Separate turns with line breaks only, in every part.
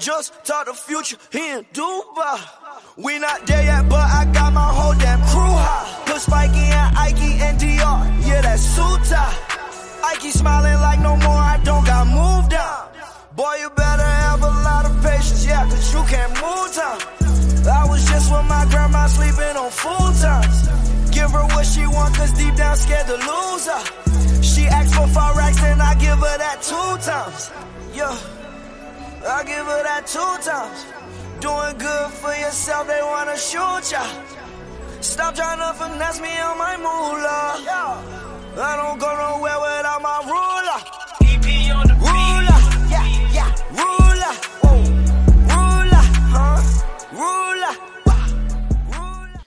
Just talk the future here in Dubai. We not there yet, but I got my whole damn crew high. Put Spikey and Ike and DR, yeah, that's suit Ike smiling like no more, I don't got moved out. Boy, you better have a lot of patience, yeah, cause you can't move time. I was just with my grandma sleeping on full times. Give her what she want, cause deep down scared to lose her. She asked for racks, and I give her that two times. Yeah. I give her that two times. Doing good for yourself, they wanna shoot ya. Stop trying to finesse me on my moolah. I don't go nowhere without my ruler. Ruler, yeah, yeah, ruler. Ruler, huh? Ruler. Ruler.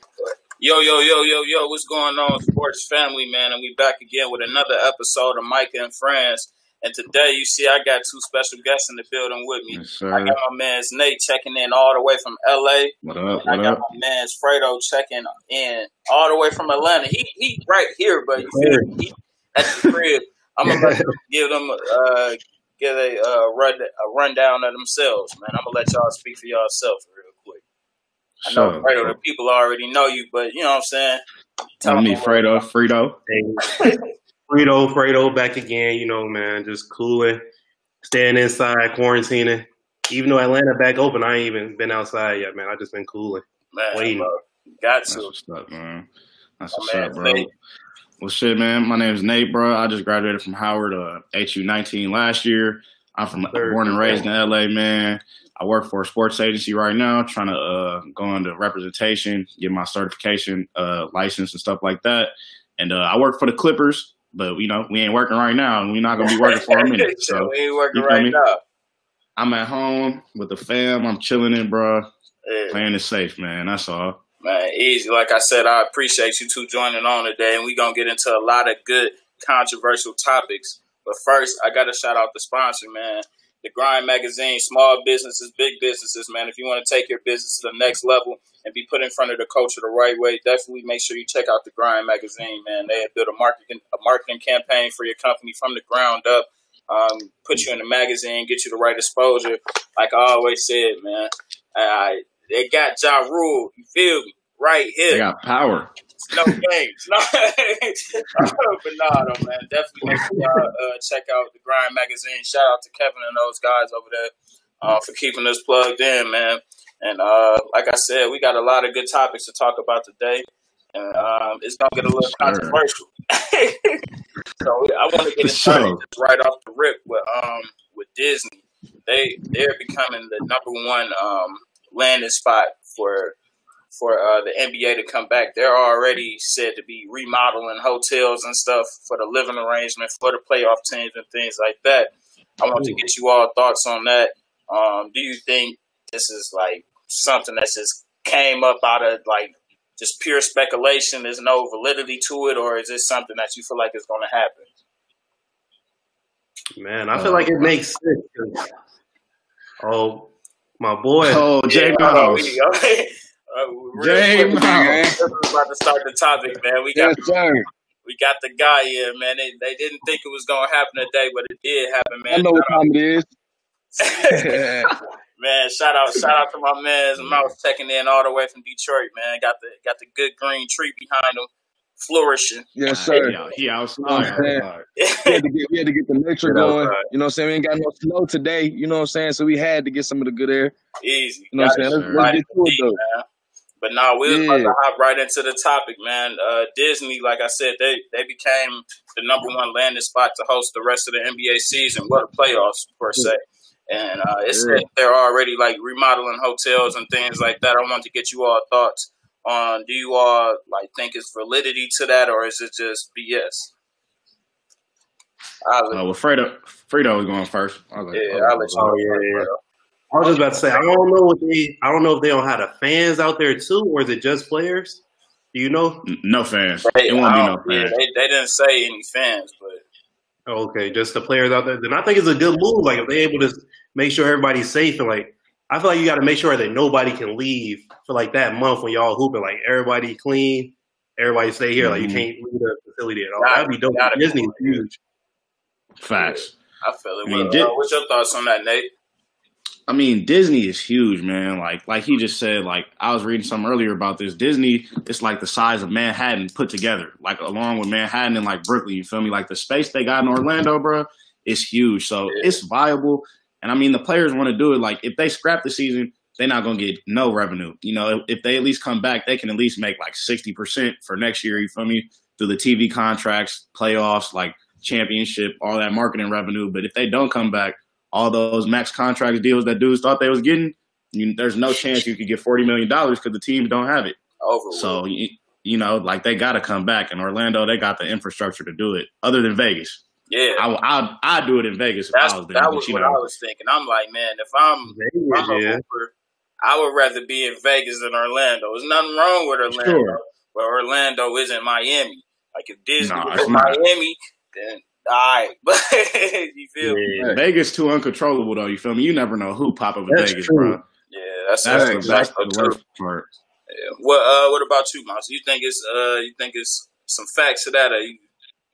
Yo, yo, yo, yo, yo, what's going on, sports family, man? And we back again with another episode of Micah and Friends. And today, you see, I got two special guests in the building with me.
Yes,
I got my man's Nate checking in all the way from LA.
What up?
And I got
up?
my man's Fredo checking in all the way from Atlanta. He he right here, but you feel? He at the crib. I'm gonna give them uh give a uh run a rundown of themselves, man. I'm gonna let y'all speak for yourselves real quick. I know
Sure.
Fredo, the people already know you, but you know what I'm saying.
Tell me,
them-
Fredo, Frito.
Hey, Fredo back again, you know, man, just cooling, staying inside, quarantining. Even though Atlanta back open, I ain't even been outside yet, man. I just been cooling.
man.
Waiting.
bro, got
That's
to.
what's up, man. That's
My
what's up, bro.
Nate.
Well, shit, man. My name is Nate, bro. I just graduated from Howard, uh, HU 19 last year. I'm from
Third.
born and raised in LA, man. I work for a sports agency right now, trying to uh, go into representation, get my certification, uh, license, and stuff like that. And uh, I work for the Clippers, but you know we ain't working right now, and we're not gonna be working for a minute. So
we ain't working
you feel
right
me?
now.
I'm at home with the fam. I'm chilling in, bro.
Yeah.
Playing it safe, man. That's all.
Man, easy. Like I said, I appreciate you two joining on today, and we're gonna get into a lot of good controversial topics. But first, I gotta shout out the sponsor, man. The Grind Magazine, small businesses, big businesses, man. If you want to take your business to the next level and be put in front of the culture the right way, definitely make sure you check out the Grind Magazine, man. They have built a marketing a marketing campaign for your company from the ground up. Um, put you in the magazine, get you the right exposure. Like I always said, man, I, they got Ja Rule. You feel me? Right here.
They got power.
No games. No. but nah, though, man. Definitely make sure y'all uh, check out the Grind Magazine. Shout out to Kevin and those guys over there uh, for keeping us plugged in, man. And uh, like I said, we got a lot of good topics to talk about today. And um, it's going to get a little
Sure.
controversial. so I want to get started
sure.
right off the rip with, um, with Disney. They, they're becoming the number one um, landing spot for for uh, the NBA to come back. They're already said to be remodeling hotels and stuff for the living arrangement for the playoff teams and things like that. I want to get you all thoughts on that. Um, do you think this is like something that just came up out of like just pure speculation? There's no validity to it, or is this something that you feel like is going to happen?
Man, I feel like it makes sense. Oh, my boy.
Oh, J
Yeah, uh,
Mouse.
we- uh, real
J
quick,
Mouse.
This is about to start the topic, man. We got
Yes, sir.
we got the guy here, man. They, they didn't think it was gonna happen today, but it did happen, man.
I
man.
know what time it is.
man, shout out, shout out to my man Mouse checking in all the way from Detroit, man. Got the got the good green tree behind him, flourishing.
yes, sir.
He, out, he outside.
You know I'm saying? We had, to get, we had to get the nature going.
right.
You know what I'm saying? We ain't got no snow today. You know what I'm saying? So we had to get some of the good air.
Easy.
You know what I'm saying? Let's, let's get to it,
deep,
though.
man. But now we was about to hop right into the topic, man. Uh, Disney, like I said, they they became the number one landing spot to host the rest of the NBA season, well, the playoffs per se. And uh, it's
Yeah.
they're already like remodeling hotels and things like that. I want to get you all thoughts on. Do you all like think it's validity to that, or is it just BS? I'll let,
Uh, well, Fredo, Fredo was going first. I'll let-
yeah,
I'll
I'll
let
let you.
Oh, yeah, yeah. I was just about to say, I don't know what they, I don't know if they don't have the fans out there too, or is it just players? Do you know?
No fans.
They,
It won't be no
don't- yeah,
fans.
they, they didn't say any fans, but
Oh, okay, just the players out there. Then I think it's a good move. Like if they're able to make sure everybody's safe and like, I feel like you got to make sure that nobody can leave for like that month when y'all hooping. Like everybody clean, everybody stay here. Like you
Mhm.
can't leave the facility at all.
Got
That'd be dope.
got it.
Disney's huge.
Facts.
I feel it.
I mean,
Well,
did-
what's your thoughts on that, Nate?
I mean, Disney is huge, man. Like, like he just said. Like, I was reading something earlier about this. Disney, it's like the size of Manhattan put together, like along with Manhattan and like Brooklyn. You feel me? Like the space they got in Orlando, bro, is huge. So
Yeah.
it's viable. And I mean, the players want to do it. Like, if they scrap the season, they're not gonna get no revenue. You know, if, they at least come back, they can at least make like sixty percent for next year. You feel me? Through the TV contracts, playoffs, like championship, all that marketing revenue. But if they don't come back, all those max contract deals that dudes thought they was getting, you, there's no chance you could get forty million dollars because the teams don't have it.
Over.
So you, you know, like they got to come back. And Orlando, they got the infrastructure to do it. Other than Vegas,
yeah,
I I I'd do it in Vegas if
that's
I was there.
that was
you
what
know,
I was thinking. I'm like, man, if I'm if I'm a
yeah.
hooper, I would rather be in Vegas than Orlando. There's nothing wrong with Orlando,
Sure.
but Orlando isn't Miami. Like if Disney
No,
was. Miami, then all right. But you feel me?
Vegas too uncontrollable though. You feel me? You never know who pop up in
That's
Vegas,
true.
bro.
Yeah, that's
That's,
that's,
the, that's the
true.
worst part.
Yeah. What uh, what about you, Mouse? You think it's uh, you think it's some facts to that? Or you,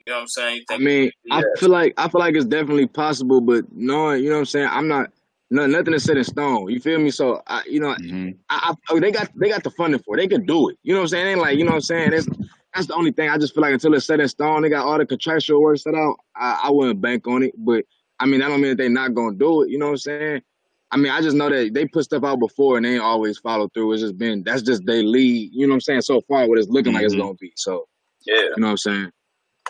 you know what I'm saying? You
I
think?
mean, I feel like I feel like it's definitely possible, but knowing, you know what I'm saying, I'm not no nothing is set in stone. You feel me? So I you know,
hmm
I, I oh, they got they got the funding for it. They could do it. You know what I'm saying? It like, you know what I'm saying? That's that's the only thing. I just feel like until it's set in stone, they got all the contractual work set out. I, I wouldn't bank on it. But I mean, that don't mean that they're not gonna do it. You know what I'm saying? I mean, I just know that they put stuff out before and they ain't always follow through. It's just been that's just they lead. You know what I'm saying? So far, what it's looking like it's
Mhm.
gonna be. So
Yeah,
you know what I'm saying?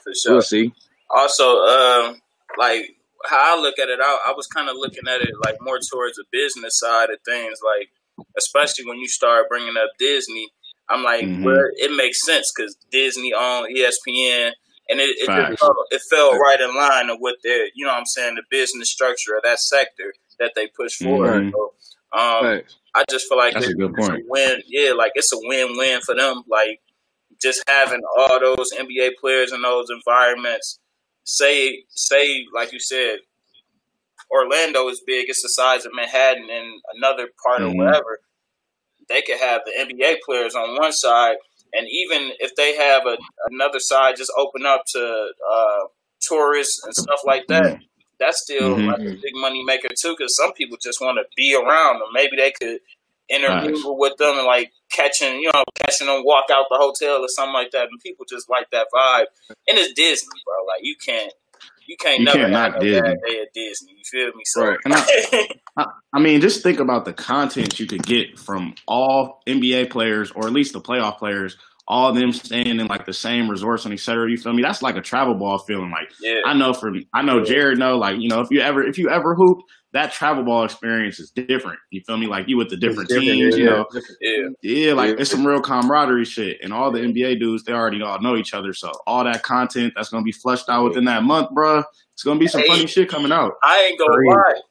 For sure.
We'll see.
also um like how i look at it I, I was kind of looking at it like more towards the business side of things like especially when you start bringing up disney i'm like
Mhm.
well it makes sense because disney on E espn and it, it, felt, it fell right in line of what their you know what i'm saying the business structure of that sector that they push forward
Mhm.
so, um. I just feel like
That's a good point.
win. Yeah, like it's a win-win for them. Like just having all those NBA players in those environments. Say, say, like you said, Orlando is big. It's the size of Manhattan and another part
Mhm.
of whatever. They could have the NBA players on one side, and even if they have a, another side, just open up to uh, tourists and stuff like that
Mhm.
that's still
Mhm.
like a big money maker too. Because some people just want to be around them. Maybe they could intermingle with them and like catching, you know, catching them walk out the hotel or something like that. And people just like that vibe. And it's Disney, bro. Like you can't, you can't
You
never
can't
have
knock
no bad
Disney.
day at Disney. You feel me? So
Right.
I, I mean, just think about the content you could get from all NBA players, or at least the playoff players, all of them staying in like the same resorts and et cetera. You feel me? That's like a travel ball feeling. Like
yeah,
I know from I know Jared know like you know if you ever if you ever hoop that travel ball experience is different. You feel me? Like you with the different
different,
teams. You
yeah.
know,
yeah,
yeah, like
Yeah.
it's some real camaraderie shit. And all the NBA dudes, they already all know each other. So all that content that's gonna be flushed out within that month, bruh, it's gonna be some
Hey.
funny shit coming out.
I ain't gonna
Agreed.
lie.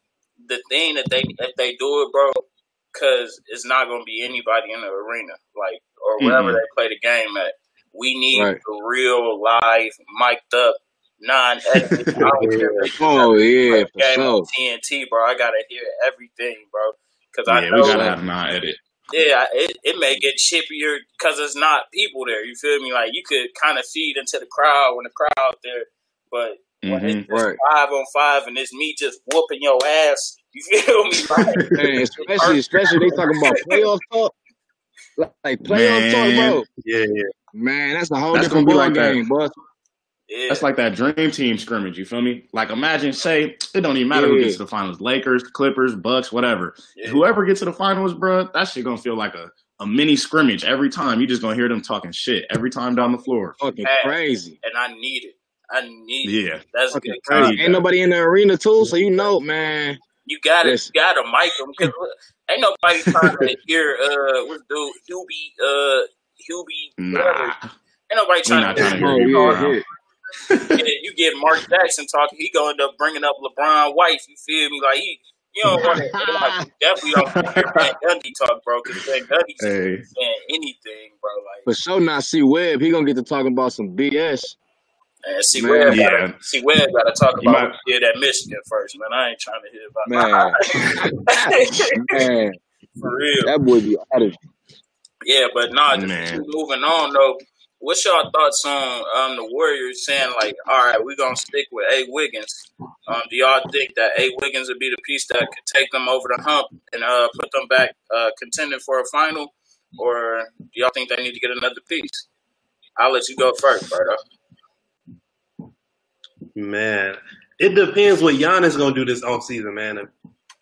The thing that they if they do it, bro, because it's not gonna be anybody in the arena, like or wherever
Mhm.
they play the game at. We need
Right.
the real live, mic'd up, non edited. I don't care if they
Oh yeah, for sure.
TNT, bro. I gotta hear everything, bro. Because I
Yeah,
know,
we gotta have non edit.
yeah, it, it may get chippier because there's not people there. You feel me? Like you could kind of feed into the crowd when the crowd there, but when
Mhm.
it's
Right.
five on five and it's me just whooping your ass, you feel me? Like,
Man, especially especially they talking about playoff talk. Like playoff talk, bro.
Yeah, yeah.
Man, that's a whole
That's
different
gonna be
ball
like that.
game, boy.
Yeah,
That's like that dream team scrimmage. You feel me? Like imagine, say it don't even matter who gets to the finals: Lakers, Clippers, Bucks, whatever.
yeah.
Whoever gets to the finals, bro, that shit gonna feel like a, a mini scrimmage every time. You just gonna hear them talking shit every time down the floor.
Fucking
Hey.
crazy.
and I need it. I need it.
Yeah,
That's
Fucking
good
crazy. Ain't nobody in the arena too, so you know, man.
You gotta, you gotta mic them because ain't nobody trying to hear uh what's dude Hubie uh Hubie whatever.
nah.
Ain't nobody
We
trying
not
to
trying to
hear
hear
Oh
you,
yeah,
you, get, Mark Jackson talking, he gonna end up bringing up LeBron wife. You feel me? Like he, you don't want to like, definitely don't hear Van Gundy talk, bro. Because Van Gundy's
Hey,
saying anything, bro. Like,
For sure, not C-Webb. He gonna get to talking about some BS.
man, see
Man.
Webb,
Yeah.
gotta, C-Webb got to talk about
might-
what did at Michigan first, man. I ain't trying to hear about
Man. Man,
for real.
that boy be out of
Yeah, but nah, just
Man.
moving on though. What's y'all thoughts on um, the Warriors saying like, all right, we're gonna stick with A Wiggins? Um, do y'all think that A Wiggins would be the piece that could take them over the hump and uh, put them back uh, contending for a final, or do y'all think they need to get another piece? I'll let you go first, Berto.
Man, it depends what Giannis gonna do this offseason, man. If,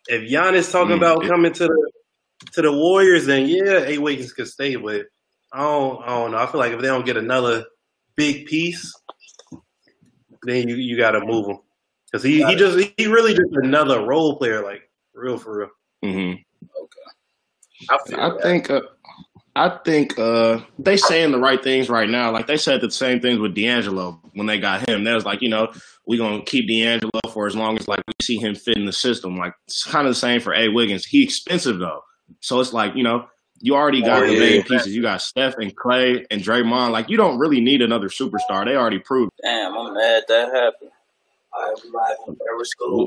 if Giannis talking
Mm.
about coming to the to the Warriors, then yeah, A Wiggins could stay. But I don't, I don't know. I feel like if they don't get another big piece, then you you got to move him because he he just he really just another role player, like real for real.
hmm
I feel
I think uh, I think uh, they saying the right things right now. Like they said the same things with D'Angelo when they got him. They was like, you know, we gonna keep D'Angelo for as long as like we see him fit in the system. Like it's kind of the same for A Wiggins. He expensive though, so it's like you know. You already got
Oh,
the
yeah.
main pieces. You got Steph and Clay and Draymond. Like you don't really need another superstar. They already proved.
Damn, I'm mad that happened.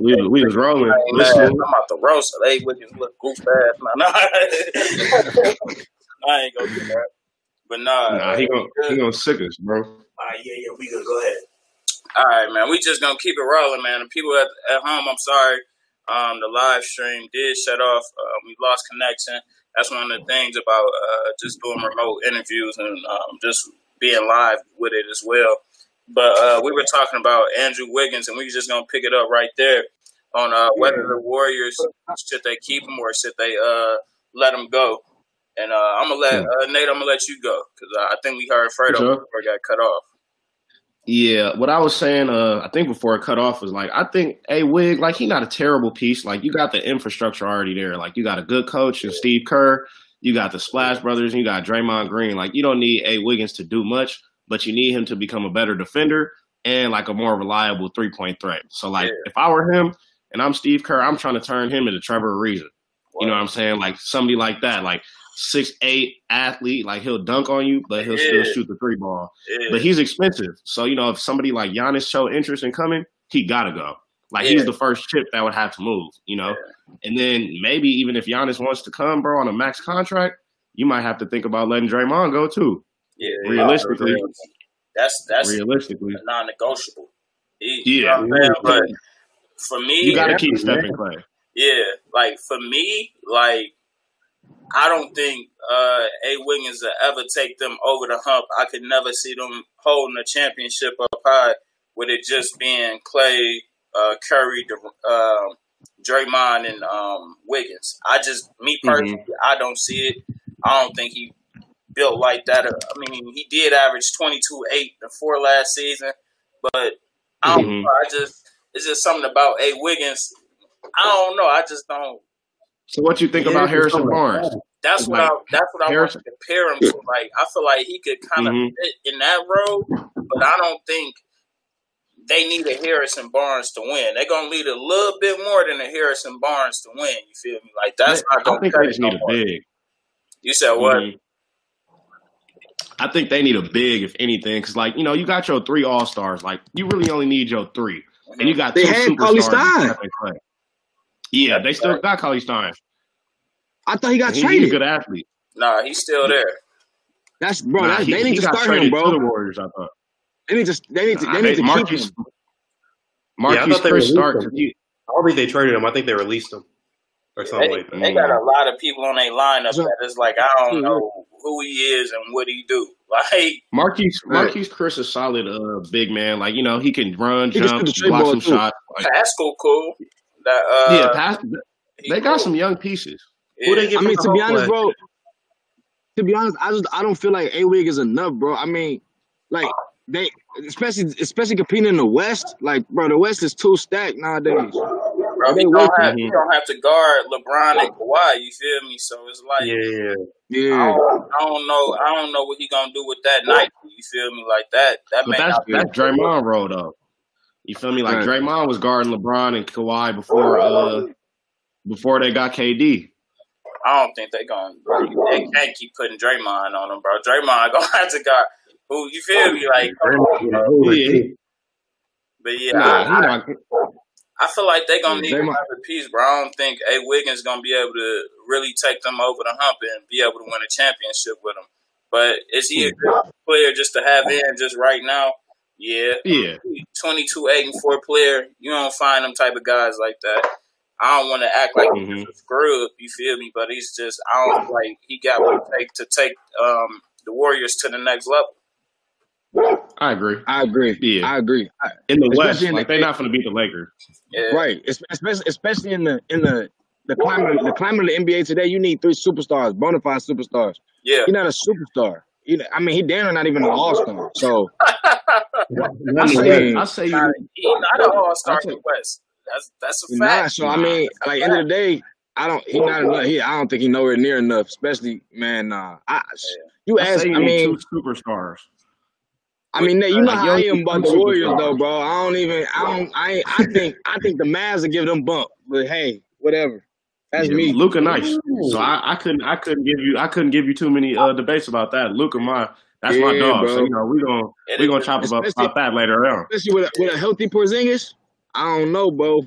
We, we, we was rolling.
I ain't mad. I'm about to roast it. Hey, Wiggins look goof ass. No, no. I ain't gonna do that. But nah,
Nah, he gonna he gonna sick us, bro.
All right, yeah, yeah, we gonna go ahead. All right, man. We just gonna keep it rolling, man. The people at, at home, I'm sorry. Um, the live stream did shut off. Uh, we lost connection. That's one of the things about uh, just doing remote interviews and um, just being live with it as well. But uh, we were talking about Andrew Wiggins, and we were just gonna pick it up right there on uh, whether the Warriors should they keep him or should they uh, let him go. And uh, I'm gonna let uh, Nate. I'm gonna let you go because I think we heard Fredo
Sure.
before got cut off.
Yeah, what I was saying, uh, I think before it cut off was like, I think a wig, like he not a terrible piece. Like you got the infrastructure already there. Like you got a good coach and Steve Kerr. You got the Splash Brothers and you got Draymond Green. Like you don't need a Wiggins to do much, but you need him to become a better defender and like a more reliable three point threat. So like
Yeah.
if I were him and I'm Steve Kerr, I'm trying to turn him into Trevor Ariza. You know what I'm saying? Like somebody like that, like six eight athlete, like he'll dunk on you, but he'll still shoot the three ball.
Yeah.
But he's expensive. So, you know, if somebody like Giannis show interest in coming, he gotta go. Like
Yeah.
he's the first chip that would have to move, you know? And then maybe even if Giannis wants to come, bro, on a max contract, you might have to think about letting Draymond go too.
yeah,
realistically.
Oh, that's that's
Realistically.
non-negotiable. He-
Yeah.
you know but for me,
You gotta
Yeah.
keep Stephen Clay.
Yeah, like for me, like I don't think uh A Wiggins will ever take them over the hump. I could never see them holding a championship up high with it just being Clay, uh, Curry, um Draymond, and um, Wiggins. I just, me personally, I don't see it. I don't think he built like that. I mean, he did average twenty two eight the four last season, but I don't.
Mhm.
know. I just it's just something about A Wiggins. I don't know. I just don't.
So what you think
Yeah,
about Harrison
something like
Barnes?
that.
That's what
Like,
I. That's what I want to compare him to. Like I feel like he could kind of
Mhm.
fit in that role, but I don't think they need a Harrison Barnes to win. They're gonna need a little bit more than a Harrison Barnes to win. You feel me? Like that's not
I
gonna
think
cut
they
it
just
no
need a big.
You said what?
Mhm. I think they need a big, if anything, because like you know, you got your three all stars. Like you really only need your three, and you got
They
two
had
superstars. Yeah, they still got Cauley Stein.
I thought he got
He, he's a good athlete.
Nah, he's still there.
That's bro.
Nah,
that's,
he,
they need
he
to
got
start
traded
him, bro.
to the Warriors. I thought.
They need to. They need to.
Nah,
They need to keep
Marquise,
him.
I
thought they
Chris
released
Stark.
him. I don't think they traded him. I think they released him or something
They,
like that.
they got a lot of people on their lineup
So-
that is like I don't know who he is and what he do. Like
Marquise
Right.
Marquese Chriss is solid, uh, big man. Like you know, he can run,
He
jump,
shoot the
block some
too.
shots. Like,
Pascal, cool. That uh,
yeah, pass, they got some young pieces.
Who they get
I mean, to be honest,
Hawks?
bro. To be honest, I just I don't feel like A Wig is enough, bro. I mean, like they especially especially competing in the West. Like, bro, the West is too stacked nowadays.
Bro,
They
he don't
working.
have he don't have to guard LeBron and Kawhi. You feel me? So it's like
Yeah, yeah.
Yeah,
I, don't, I don't know. I don't know what he gonna do with that night. You feel me? Like that. That
But
may
that's
not be.
that's Draymond role though. You feel me? Like
Right.
Draymond was guarding LeBron and Kawhi before uh before they got KD.
I don't think they gonna. They can't keep putting Draymond on them, bro. Draymond gonna have to guard. Who you feel me? Like, come on, bro.
Yeah,
But yeah,
nah,
I,
he
I, I feel like they're gonna need
Draymond-
another piece, bro. I don't think A Wiggins gonna be able to really take them over the hump and be able to win a championship with them. But is he a good player just to have in just right now? Yeah.
Yeah.
22, 8, and 4 player. You don't find them type of guys like that. I don't want to act like
Mhm.
he's a scrub, you feel me? But he's just, I don't feel like he got what it take to take um, the Warriors to the next level.
I agree.
I agree.
Yeah.
I agree. I-
In the
Especially
West,
in
like
the-
they're not going to beat the Lakers.
Yeah.
Right. Especially especially in the in the the climate the climate of the NBA today, you need three superstars, bona fide superstars.
Yeah.
you're not a superstar. You know, I mean, he damn near not even an all star. So
I
I
say, I say you.
Nah, He's not an all star
I'll
in
take-
the West. That's that's a
he's not.
fact.
So I mean, like end of the day, I don't. He not enough. He, I don't think he nowhere near enough. Especially man, nah. I you
I
ask.
say you
I mean,
two superstars.
I mean, you know
Like,
how
young
I am about the. Warriors, though, bro. I don't even. I don't. I. I think. I think the Mavs will give them bump. But hey, whatever. That's me.
Luka, nice. So I, I couldn't. I couldn't give you. I couldn't give you too many uh, debates about that. Luka, my that's my dog.
bro.
So you know we gonna
It
we
is
gonna chop about,
especially-
about that later on.
Especially with a, with a healthy Porzingis. I don't know, bro.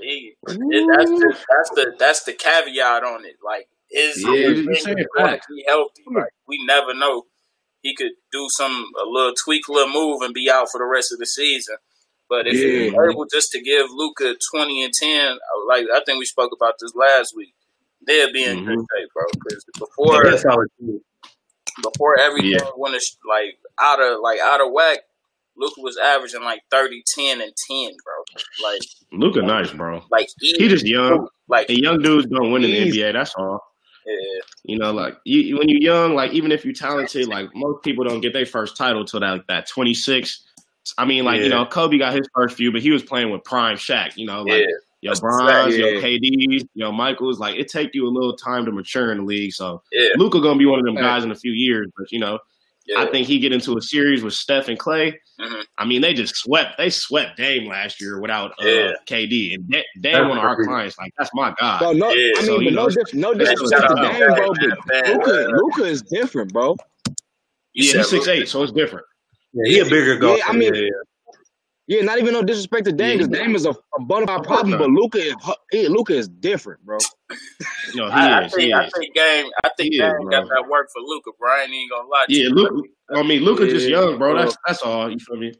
He, it, that's the that's the that's the caveat on it. Like, is
Yeah,
is
you
Porzingis
saying
going
facts.
to be healthy? Like, we never know. He could do some a little tweak, little move, and be out for the rest of the season. But if
Yeah.
he's able just to give Luka twenty and ten, like I think we spoke about this last week, they'll be in good
Mhm.
shape, bro. Because before
team.
before everything
Yeah.
went like out of like out of whack, Luka was averaging like 30, 10, and ten, bro. Like
Luka, nice, bro.
like
He just young.
like
And young dudes don't win in the NBA. That's all.
yeah.
You know, like you- when you're young, like even if you're talented, like most people don't get their first title till that like that 26. I mean, like you know, Kobe got his first few, but he was playing with prime Shaq. You know, like
Yeah,
your
That's
Brons,
fact.
your
Yeah.
KDs, your Michaels. Like it take you a little time to mature in the league. So
yeah,
Luka gonna be one of them guys in a few years. But you know,
yeah.
I think he get into a series with Steph and Clay.
Mhm.
I mean, they just swept. They swept Dame last year without uh,
Yeah.
KD, and Da- Dame
That's
one of our clients. Like that's my guy.
Bro, no,
Yeah,
I mean,
so,
but
you
no,
know,
no
Yeah,
disrespect to Dame, bro.
Dame, man.
Luka, Luka is different, bro.
Yeah, he's six eight, so it's different.
Yeah, he a bigger golfer.
Yeah, I mean-
yeah, yeah.
Yeah, not even no disrespect to Dame,
Yeah.
because Dame is a, a bona fide problem. But Luka is he, Luka is different, bro.
You know, he
I, I think
he
I
is.
think game I think
He
game
is,
got that work for Luka, bro. I ain't gonna lie to
Yeah,
you.
Luka. I mean, Luka's just young, bro.
bro.
That's that's all. You feel me?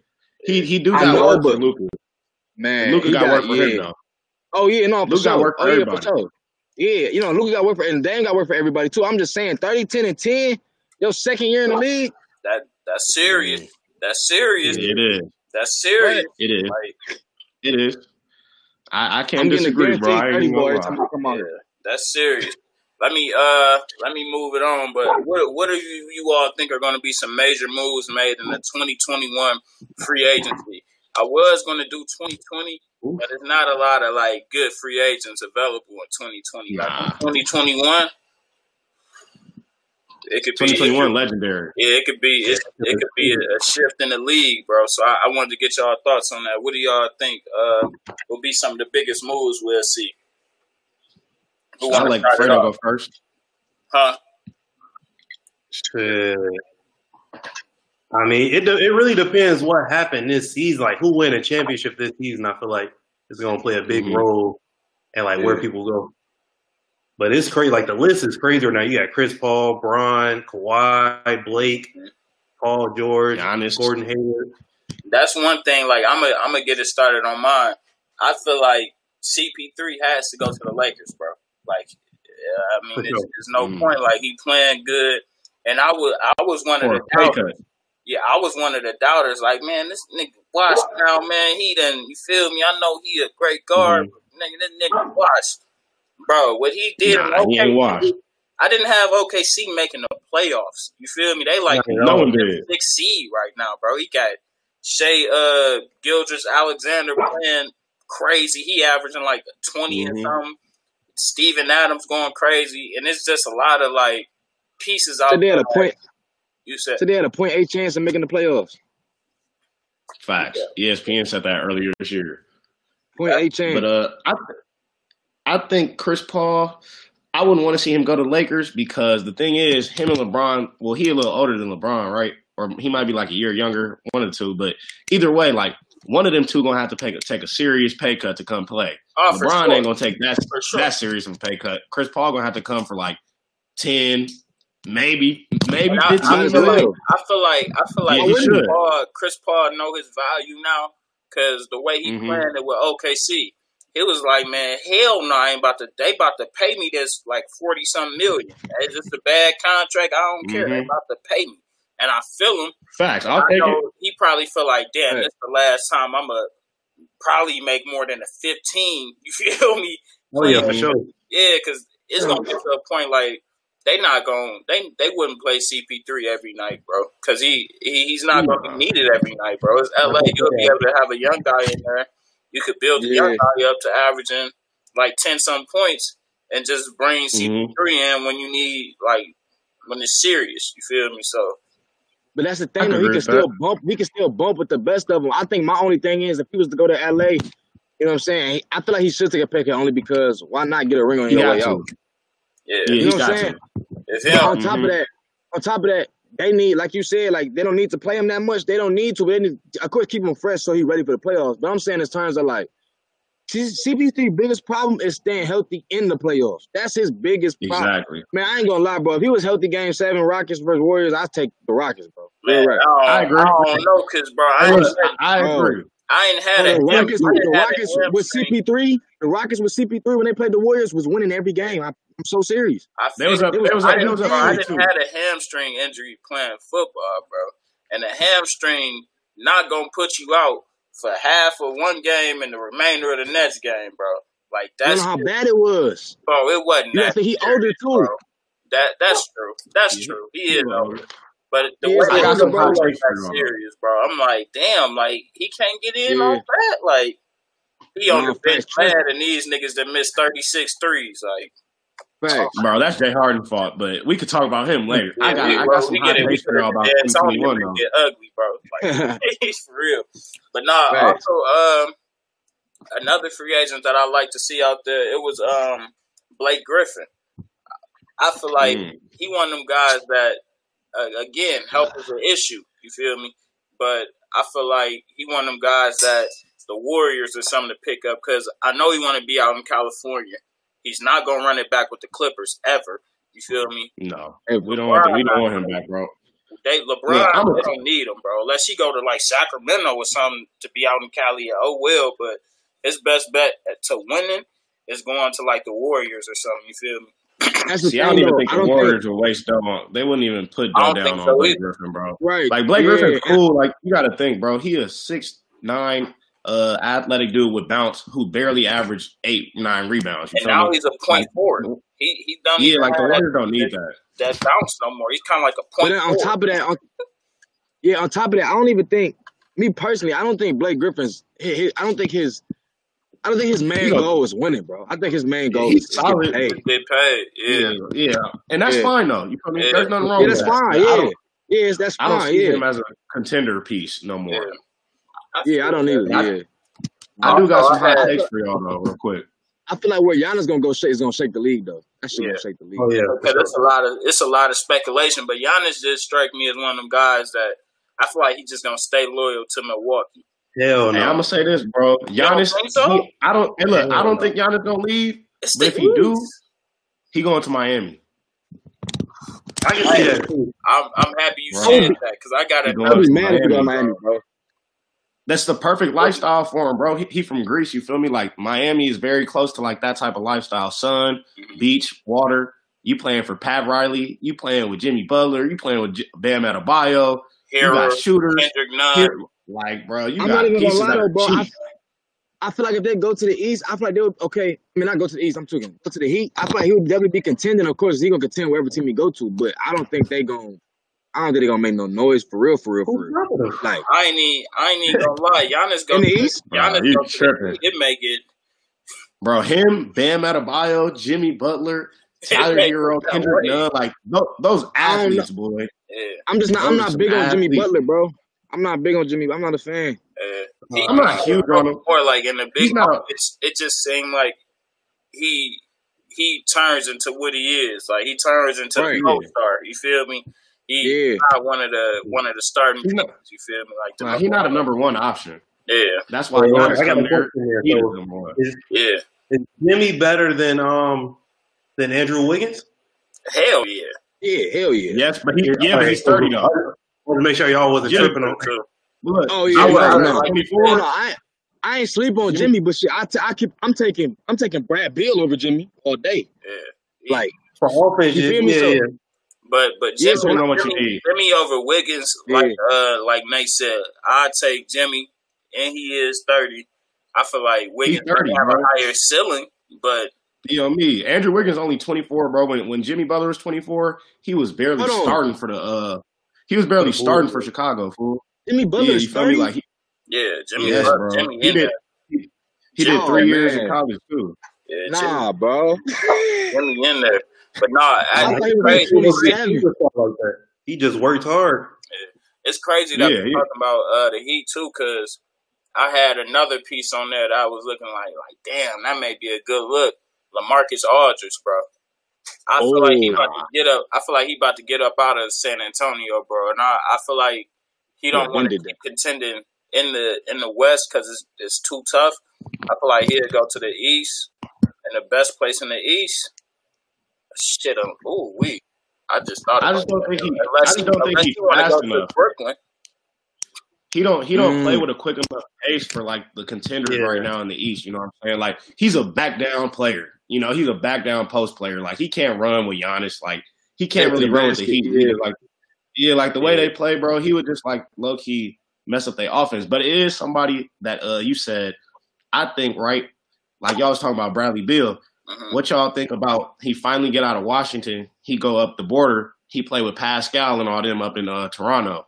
He he do got
know,
work for Luka.
Man,
Luka
he
got, work for
yeah.
him though.
Oh yeah, no, for
Luka got work for
oh yeah,
everybody.
for sure. Yeah, you know, Luka got work for and Dame got work for everybody too. I'm just saying, 30, 10, and 10, your second year in the league.
That that's serious. That's serious.
It is.
That's serious.
It is.
Like
It is. I, I can't
I'm
disagree, bro. I ain't
30 boy
gonna
every time
lie.
Come out.
yeah, that's serious. Let me uh let me move it on. But what what do you, you all think are going to be some major moves made in the 2021 free agency? I was going to do 2020, but there's not a lot of like good free agents available in 2020. Like
Nah.
2021, it could be
2021 legendary.
Yeah, it could be it, it could be a, a shift in the league, bro. So I, I wanted to get y'all thoughts on that. What do y'all think uh, will be some of the biggest moves we'll see? Who
I like
start it
Fredo go first.
Huh?
Shit. I mean, it it really depends what happened this season. Like, who win a championship this season? I feel like is going to play a big
Mhm.
role and like where people go. But it's crazy. Like the list is crazy right now. You got Chris Paul, Bron, Kawhi, Blake, Paul George,
Giannis.
Gordon Hayward.
That's one thing. Like I'm gonna I'm gonna get it started on mine. I feel like CP3 has to go to the Lakers, bro. Like, I mean,
For sure.
there's no
Mm.
point. Like he playing good, and I was I was one of the doubters. Yeah, I was one of the doubters. Like, man, this nigga washed now, man. He done, you feel me? I know he a great guard. but Nigga, this nigga washed. Bro, what he did in
Nah, he ain't washed.
I didn't have OKC making the playoffs. You feel me? They like
No one did.
six seed right now, bro. He got Shai uh Gilgeous-Alexander playing crazy. He averaging like 20 and
Mhm.
something. Steven Adams going crazy. And it's just a lot of like pieces out
So they
there.
had a point.
You said
So they had a point eight chance of making the playoffs.
Facts. E ESPN said that earlier this year.
Point eight chance.
But uh, I I think Chris Paul. I wouldn't want to see him go to Lakers because the thing is, him and LeBron. Well, he a little older than LeBron, right? Or he might be like a year younger, one of the two. But either way, like one of them two gonna have to take a, take a serious pay cut to come play.
oh,
LeBron
sure.
ain't gonna take that
For sure.
that serious of a pay cut. Chris Paul gonna have to come for like 10, maybe maybe
I, I
fifteen
feel like. I feel like I feel like
Yeah,
Chris. Paul, Chris Paul know his value now because the way he
Mhm.
playing it with OKC, it was like, man, hell no, I ain't about to. They about to pay me this like forty some million. It's just a bad contract. I don't care. They
Mhm.
about to pay me, and I feel him.
Facts. I'll
I
take it.
he probably feel like, damn,
Right.
this the last time I'm a probably make more than a fifteen. You feel me?
Oh yeah, for sure.
Yeah, because it's gonna get to a point like they not going they they wouldn't play CP3 every night, bro. Because he, he he's not gonna be needed every night, bro. It's LA. You'll be able to have a young guy in there. You could build a young guy up to averaging like ten some points and just bring CP3 in when you need like when it's serious. You feel me? So
But that's the thing,
can
though. He can still
that.
bump. He can still bump with the best of them. I think my only thing is if he was to go to LA, you know what I'm saying? I feel like he should take a pay cut only because why not get a ring on
He
your way
to.
out?
yeah,
Yeah,
You
he
know what I'm
got
saying?
to.
it's him.
on top
Mhm.
of that, on top of that, they need, like you said, like they don't need to play him that much. They don't need to. But they need, of course, keep him fresh so he's ready for the playoffs. But I'm saying in terms of like. CP3 biggest problem is staying healthy in the playoffs. That's his biggest problem.
Exactly.
Man, I ain't gonna lie, bro. If he was healthy game seven, Rockets versus Warriors, I'd take the Rockets, bro.
Man,
Real rap.
I, don't,
I
I,
agree.
don't know, cause bro, I ain't,
Look, I, I
Oh.
agree.
I ain't had
Bro,
a
the Rockets, the
had
Rockets with. CP3, the Rockets with CP3 when they played the Warriors was winning every game. I, I'm so serious.
I
There was a
figured-
there was a
I
there was
didn't,
a
bro, I didn't had a hamstring injury playing football, bro. And a hamstring not gonna put you out for half of one game and the remainder of the next game, bro. Like
You
that's
know how bad it was.
bro. It wasn't
You
that.
have to, he older too.
bro. That that's true. That's
Yeah.
true. He is older. But the
He
way
is
it
older,
was
bro.
like that
for
serious, bro. I'm like, damn, like he can't get in
Yeah.
on that. Like he on
Nah,
the bench
facts,
mad and these niggas that missed 36 threes. Like
Facts.
Bro, that's Jay Harden's fault, but we could talk about him later. I got
we,
I
bro,
got some
we
hot
get it.
Takes for y'all about
get Antonio
2021
we get ugly, bro. Like he's for real. But nah,
Facts.
also um another free agent that I like to see out there, it was um Blake Griffin. I feel like
Mm.
he one of them guys that uh, again health is an issue. You feel me? But I feel like he one of them guys that the Warriors are something to pick up because I know he want to be out in California. He's not gonna run it back with the Clippers ever. You feel me?
No,
Hey,
we don't want we don't want him back, bro.
They LeBron,
Yeah, I'm a-
they don't need him, bro. Unless he go to like Sacramento or something to be out in Cali. Oh well, but his best bet to winning is going to like the Warriors or something. You feel me?
That's the
See, I don't even
though.
think the
don't think,
Warriors will waste down on. They wouldn't even put
I
down
don't
down on
so
Blake
either.
Griffin, bro.
right.
Like Blake
yeah.
Griffin's cool. Like you got to think, bro. He a six nine uh athletic dude with bounce who barely averaged eight nine rebounds. You
And now
me?
he's a point forward. He he done
Yeah, like the
have
Warriors don't need that.
that bounce no more. He's kind of like a
But
point
then on
forward.
top of that, on, yeah, on top of that, I don't even think me personally. I don't think Blake Griffin's. His, his, I don't think his. I don't think his main
He's a-
goal is winning, bro. I think his main goal
He's
is to get paid.
Get paid. Yeah.
Yeah, yeah, and that's
Yeah.
fine though. You feel me?
Yeah.
There's nothing wrong
Yeah,
with
that's
that.
fine.
I
Yeah,
don't,
yes,
I don't
fine.
see
Yeah,
him as a contender piece no more.
Yeah.
yeah, I don't
feel
either.
that.
I-
Yeah,
I do got
oh,
some
I
hot takes for y'all though, real quick.
I feel like where Giannis gonna go shake is gonna shake the league though. That shit
Yeah.
gonna shake the league.
Oh yeah, for
Because
sure.
a lot of it's a lot of speculation, but Giannis just strike me as one of them guys that I feel like he's just gonna stay loyal to Milwaukee.
Hell
Hey,
no.
I'm gonna say this, bro. Giannis,
think so?
he- I don't. Hey, look, I don't
no.
think Giannis gonna leave.
It's
But if he do, he going to Miami.
I can see that.
I'm, I'm happy you
Bro.
said that because I got
He
it.
going
I'd be mad if he go to
Miami,
Miami, bro.
That's the perfect lifestyle for him, bro. He, he from Greece, you feel me? Like Miami is very close to like that type of lifestyle. Sun, mm-hmm. beach, water. You playing for Pat Riley. You playing with Jimmy Butler. You playing with J- Bam Adebayo. You
Herro,
got shooters.
Kendrick Nunn.
Here- Like, bro, you
I'm
got
not even
pieces
gonna lie
that
bro. I. I feel like if they go to the East, I feel like they would. Okay, I mean, not go to the East. I'm talking go to the Heat. I feel like he would definitely be contending. Of course, he gonna contend wherever team he go to. But I don't think they gonna. I don't think they gonna make no noise for real, for real, for real.
wrong with him?
Like
I ain't even, I ain't even gonna lie. Giannis go
in the East,
Giannis
Bro, you
go to the
tripping.
it make it.
Bro, him, Bam Adebayo, Jimmy Butler, Tyler
make Herro,
Kendrick
way.
Nunn, like those
I don't
athletes, boy.
Yeah,
I'm just not. I'm not
some
big on Jimmy. Butler, bro. I'm not big on Jimmy. I'm not a fan.
yeah.
Uh,
I'm not huge on him.
Or like in the big
not-
moments, it just seemed like he he turns into what he is. Like he turns into
Right.
the co star. You feel me? He
Yeah.
not one of the one of the starting
He's not-
pieces. You feel me? Like the
Nah, he's not a number one option.
Yeah,
That's why
Well,
Giannis
I got a
coming there. He
So,
number
is,
yeah.
is Jimmy better than um than Andrew Wiggins?
Hell yeah.
Yeah, hell yeah.
Yes, but he, yeah, but he's thirty though.
Want to make sure y'all wasn't
Yeah.
tripping on.
Look,
Oh yeah,
I was
no.
like
No, no, I, I ain't sleep on Jimmy, but shit, I, t- I keep, I'm taking, I'm taking Brad Beal over Jimmy all day.
Yeah.
Like,
For offense,
You feel me?
yeah,
So-
yeah.
But but
Yeah,
Jimmy,
so
Depending on what you
Jimmy,
need.
Jimmy over Wiggins, like uh like Nate said, I take Jimmy, and he is thirty. I feel like Wiggins
30,
might have
bro.
a higher ceiling, but
You know me. Andrew Wiggins only 24, bro. When when Jimmy Butler was 24, he was barely
Hold on.
starting for the uh he was barely starting for Chicago, fool.
Jimmy Butler
yeah,
is
you feel me? Like he,
yeah, Jimmy,
yes,
Butler-
bro.
Jimmy
He did
there.
he, he did three years in college too.
Yeah, Jimmy,
nah, bro.
Jimmy in there. But nah, I,
I thought he was
crazy.
like
It's
27.
He just like. He just worked hard.
It's crazy that
Yeah,
we're
yeah.
talking about uh, the Heat too, because I had another piece on there that I was looking like, like, damn, that may be a good look. Lamarcus Aldridge, bro. I feel like he
Oh.
about to get up. I feel like he about to get up out of San Antonio, bro. And I, I feel like he don't
Yeah,
want to
ended
keep contending in the in the West because it's it's too tough. I feel like he'll go to the East, and the best place in the East. Shit, um, ooh, we. I just thought.
I just don't
that.
think he-
Unless
I just don't think
unless
he's fast
to
enough.
Brooklyn.
He don't he don't
Mm.
play with a quick enough pace for like the contenders
Yeah.
right now in the East. You know what I'm saying? Like he's a back down player. You know, he's a back down post player. Like he can't run with Giannis. Like he can't
Get to
really run with the
basket,
Heat.
yeah.
Like yeah, like the way
Yeah.
they play, bro. He would just like low key mess up their offense. But it is somebody that uh you said. I think right, like y'all was talking about Bradley Beal.
Mhm.
What y'all think about he finally get out of Washington? He go up the border. He play with Pascal and all them up in uh, Toronto.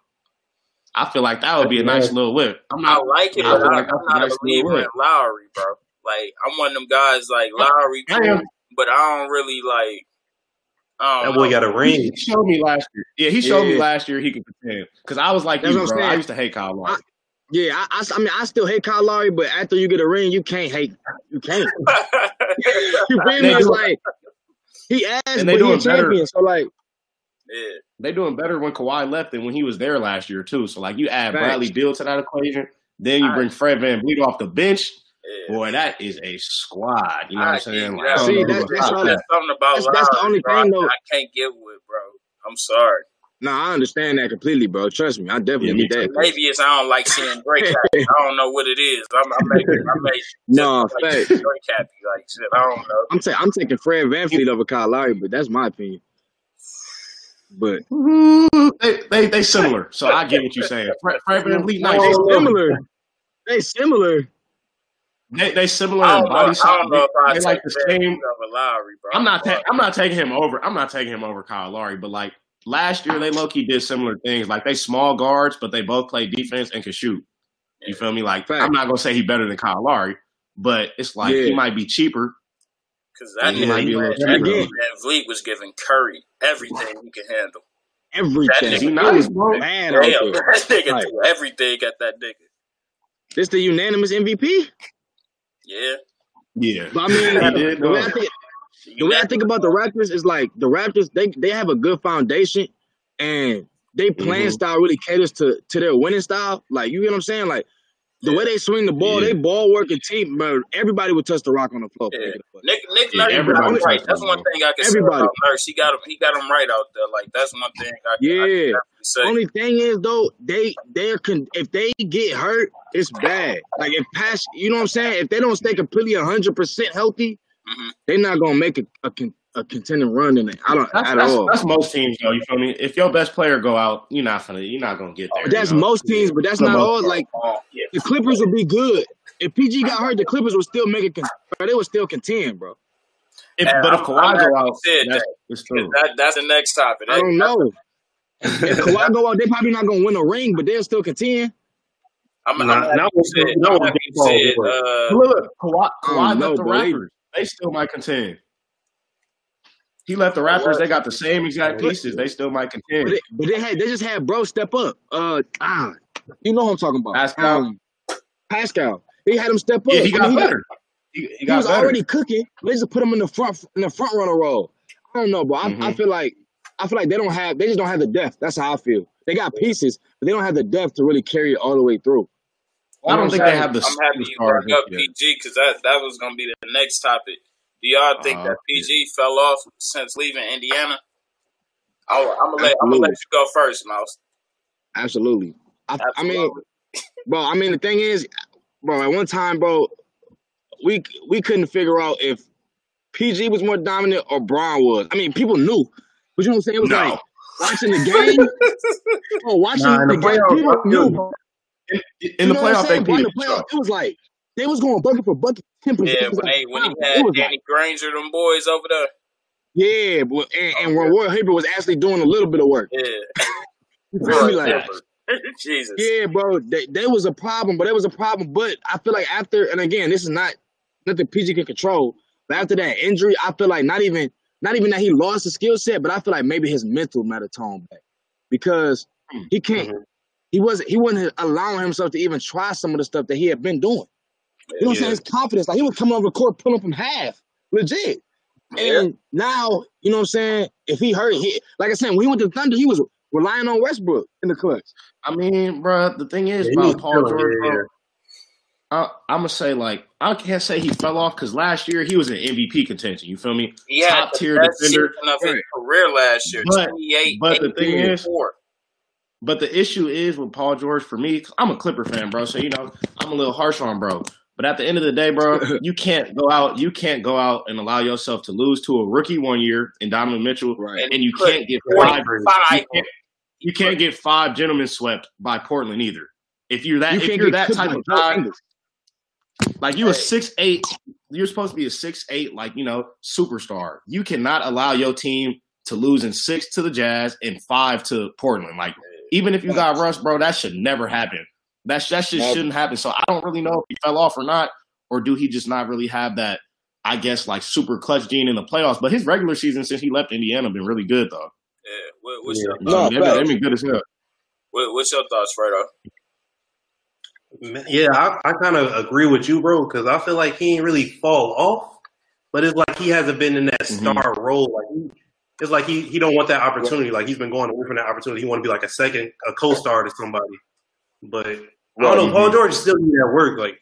I feel like that would be a nice little whip. I'm
I
not
like it,
I feel like
I'm not
a
a
nice
believer in. Lowry, bro. Like I'm one of them guys like Lowry,
I
cool, but I don't really like. I
That boy got a
He
ring.
showed me last year. Yeah, he showed me last year he could contend. Because I was like you, bro. I used to hate Kyle Lowry.
Yeah, I, I, I mean, I still hate Kyle Lowry, but after you get a ring, you can't hate. You can't. You feel me?
They
It's like he asked,
And
but
they
he a
doing better.
champion. So like,
yeah,
They doing better when Kawhi left than when he was there last year too. So like you add
Facts.
Bradley Beal to that equation, then you
I-
bring Fred VanVleet off the bench.
yeah.
Boy, that is a squad. You know what
I
I'm saying? Like,
that.
I don't
See,
know who
that's-
would
that's
stop
why-
that.
There's something about
That's- that's the only
bro,
thing,
I-
though.
I can't get with, bro. I'm sorry.
No, I understand that completely, bro. Trust me, I definitely
Yeah,
get that.
Maybe it's I don't like seeing Drake happy. I don't know what it is. I'm, I may, I may just
No,
like Drake happy. Like shit, I don't know.
I'm, ta- I'm taking Fred VanVleet over Kyle Lowry, but that's my opinion. But
They, they they similar, so I get what you're saying. Fred, Fred VanVleet, nice.
they
They,
similar. They similar.
they, they similar in body
I
type.
know if I
They like the same.
Vleet over Lowry, bro.
I'm not. Ta- I'm not taking him over. I'm not taking him over Kyle Lowry. But like last year, they low key did similar things. Like they small guards, but they both play defense and can shoot. You feel me? Like
Fact.
I'm not gonna say he better than Kyle Lowry, but it's like he might be cheaper.
Because that
He
nigga,
might be a
man,
little
that
cheaper.
nigga VanVleet was giving Curry everything he could handle.
Everything.
He
It
nice,
was
bro.
bad
Damn, that nigga
Right.
threw everything at that nigga.
This the unanimous MVP.
Yeah.
Yeah,
But I mean,
He did,
the way I think, the way I think about the Raptors is like the Raptors. They they have a good foundation, and they playing
Mhm.
style really caters to to their winning style. Like you get what I'm saying? Like the way they swing the ball,
Yeah.
they ball working team, but everybody would touch the rock on the floor.
Yeah. Nick Nick
Yeah,
Nurse got
everybody
him right. That's
him,
one thing I can
Everybody.
say about Nurse. He got him. He got him right out there. Like that's one thing I can, I can
Yeah.
definitely say.
Only thing is though, they they're con- if they get hurt, it's bad. Like if pass, you know what I'm saying? If they don't stay completely 100 percent healthy,
Mhm.
they're not gonna make a a, con- a contending run in it. I don't
That's,
at
that's,
all.
that's most teams though. You feel me? If your best player go out, you're not gonna you're not gonna get there.
That's
you know?
most teams, but that's
For the
not all.
part.
Like
Oh, yeah.
the Clippers would be good. If PG got hurt, the Clippers would still make it. Con- they would still contend, bro.
If, but if
I'm-
Kawhi go out,
you said
that's,
that.
true.
That, that's the next topic.
I don't know. if Kawhi go out, they probably not gonna win a ring, but they'll still contend.
I'm, I'm
Nah,
happy
now
you said,
now
I'm
we're
happy you
getting
said, uh,
Look, look, Kawhi,
I
Kawhi left
know,
the
bro.
Raptors. They still might contend. He left the Raptors. They got the same exact pieces. They still might
But
contend.
they, but they had they just had bro step up. Uh, ah, you know who I'm talking about.
Pascal?
Um, Pascal. He had him step up.
Yeah, he
I
got
mean,
better. He, he
He, was
better.
already cooking. They just put him in the front in the front runner role. I don't know, but I, I
Mhm.
feel like I feel like they don't have they just don't have the depth. That's how I feel. They got pieces, but they don't have the depth to really carry it all the way through.
I don't
You
think
know
they
I'm
have the.
I'm happy you
superstars
brought up. PG because that, that was going to be the next topic. Do y'all think
Uh,
that PG fell off since leaving Indiana? I'm gonna let I'm gonna let you go first, Mouse.
Absolutely. I, I mean,
Absolutely.
bro. I mean, the thing is, bro. At one time, bro, we we couldn't figure out if PG was more dominant or Bron was. I mean, people knew, but you know what I'm saying? It was
No.
like watching the game. bro, watching
Nah,
the,
the
game,
playoffs,
people
I
knew.
Feel-
bro.
In,
You
in the
know what I'm
playoff, they
saying?
Beat
the
each
playoffs,
other.
it was like they was going bucket for bucket, ten
Yeah,
possessions
when
at
they when he had Danny
like,
Granger, them boys over there.
yeah, but and, and Roy Hibbert was actually doing a little bit of work.
Yeah.
You feel me? Like,
Jesus.
Yeah, bro, they, there was a problem, but there was a problem. But I feel like after, and again, this is not nothing PG can control. But after that injury, I feel like not even not even that he lost the skill set, but I feel like maybe his mental might have toned back because he can't.
Mhm.
He wasn't. He wasn't allowing himself to even try some of the stuff that he had been doing. You know what I'm saying? His confidence, like he would come over the court, pulling up from half, legit.
Yeah.
And now, you know what I'm saying? If he hurt, he like I said, when he went to Thunder, he was relying on Westbrook in the clutch.
I mean, bro, the thing is
Yeah,
about Paul George, bro. I, I'm gonna say like I can't say he fell off because last year he was in MVP contention. You feel me?
He had
Top tier
best
defender.
season of his career last year.
But-
28,
but the thing is-
four.
But the issue is with Paul George for me, I'm a Clipper fan, bro. So you know I'm a little harsh on bro. But at the end of the day, bro, you can't go out. You can't go out and allow yourself to lose to a rookie one year in Donovan Mitchell,
Right.
and you can't get five.
45.
You can't, you can't get five gentlemen swept by Portland either. If you're that,
You
if you're that type of guy, like you a six eight, you're supposed to be a six eight, like you know, superstar. You cannot allow your team to lose in six to the Jazz and five to Portland. Like even if you got Russ, bro, that should never happen. That that shit shouldn't happen. So I don't really know if he fell off or not, or do he just not really have that? I guess like super clutch gene in the playoffs. But his regular season since he left Indiana been really good though.
Yeah. What, what's,
Yeah.
Your,
No,
they've, been,
facts.
they've been good as hell.
what, what's your thoughts, Fredo?
Yeah, I, I kind of agree with you, bro, because I feel like he ain't really fall off, but it's like he hasn't been in that
Mhm.
star role. Like he, it's like he he don't want that opportunity. Like he's been going away from that opportunity. He want to be like a second, a co-star to somebody. But I don't know. Paul George still need that work. Like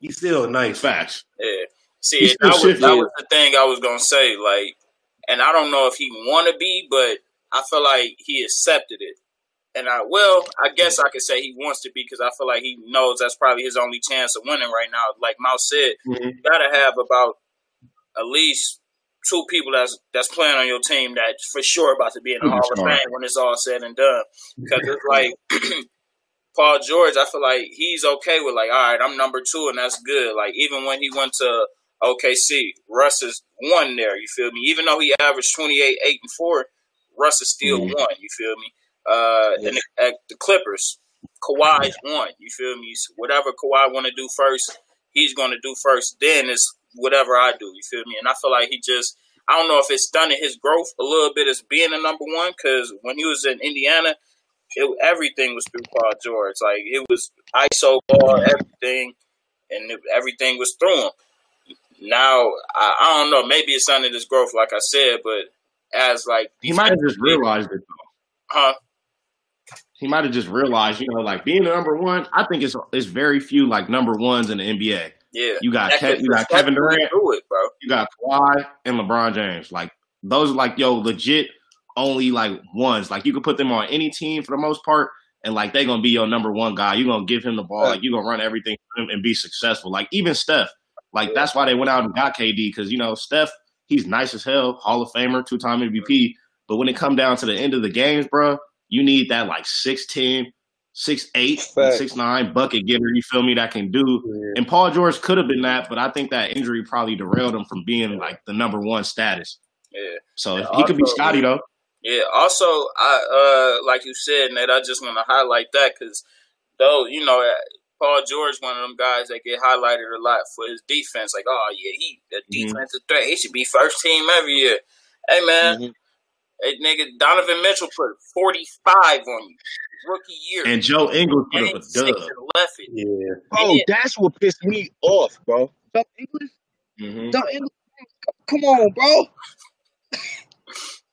he's still a nice.
Facts.
Yeah. See, that was, that was the thing I was gonna say. Like, and I don't know if he want to be, but I feel like he accepted it. And I, well, I guess I could say he wants to be because I feel like he knows that's probably his only chance of winning right now. Like Mouse said,
Mhm.
you gotta have about at least two people that's that's playing on your team that for sure about to be in the Hall of. Fame when it's all said and done. Because it's like Paul George, I feel like he's okay with like, all right, I'm number two, and that's good. Like even when he went to OKC, Russ is one there. You feel me? Even though he averaged 28, eight and four, Russ is still
Mhm.
one. You feel me? Uh, and the, at the Clippers, Kawhi's one. You feel me? So whatever Kawhi want to do first, he's going to do first. Then it's whatever I do. You feel me? And I feel like he just. I don't know if it's stunning his growth a little bit as being a number one because when he was in Indiana, it, everything was through Paul George. Like it was ISO ball, everything, and it, everything was through him. Now I, I don't know. Maybe it's under his growth, like I said, but as like
He might have just realized it.
huh?
he might have just realized, you know, like being the number one. I think it's it's very few like number ones in the NBA.
Yeah,
You got Ke- you got Kevin Durant,
it, bro.
you got Kawhi, and LeBron James. Like those, are like yo, legit only like ones. Like you could put them on any team for the most part, and like they gonna be your number one guy. You gonna give him the ball. Like you gonna run everything and be successful. Like even Steph. Like that's why they went out and got KD because you know Steph, he's nice as hell, Hall of Famer, two time MVP. But when it come down to the end of the games, bro, you need that like 6'10", 6'8",
Facts.
6'9", bucket getter. You feel me? That can do
Yeah.
and Paul George could have been that, but I think that injury probably derailed him from being like the number one status.
Yeah.
So
And
he could be
also-
Scotty though.
Yeah. Also, I uh like you said, Nate. I just want to highlight that because though you know uh, Paul George, one of them guys that get highlighted a lot for his defense. Like, oh yeah, he the
Mhm.
defensive threat. He should be first team every year. Hey man,
Mhm.
hey, nigga, Donovan Mitchell put forty five on you rookie year,
And Joe Ingles put up a dub.
left it.
Yeah.
Oh, that's what pissed me off, bro. Dumb English,
Mhm.
dumb English. Come on, bro.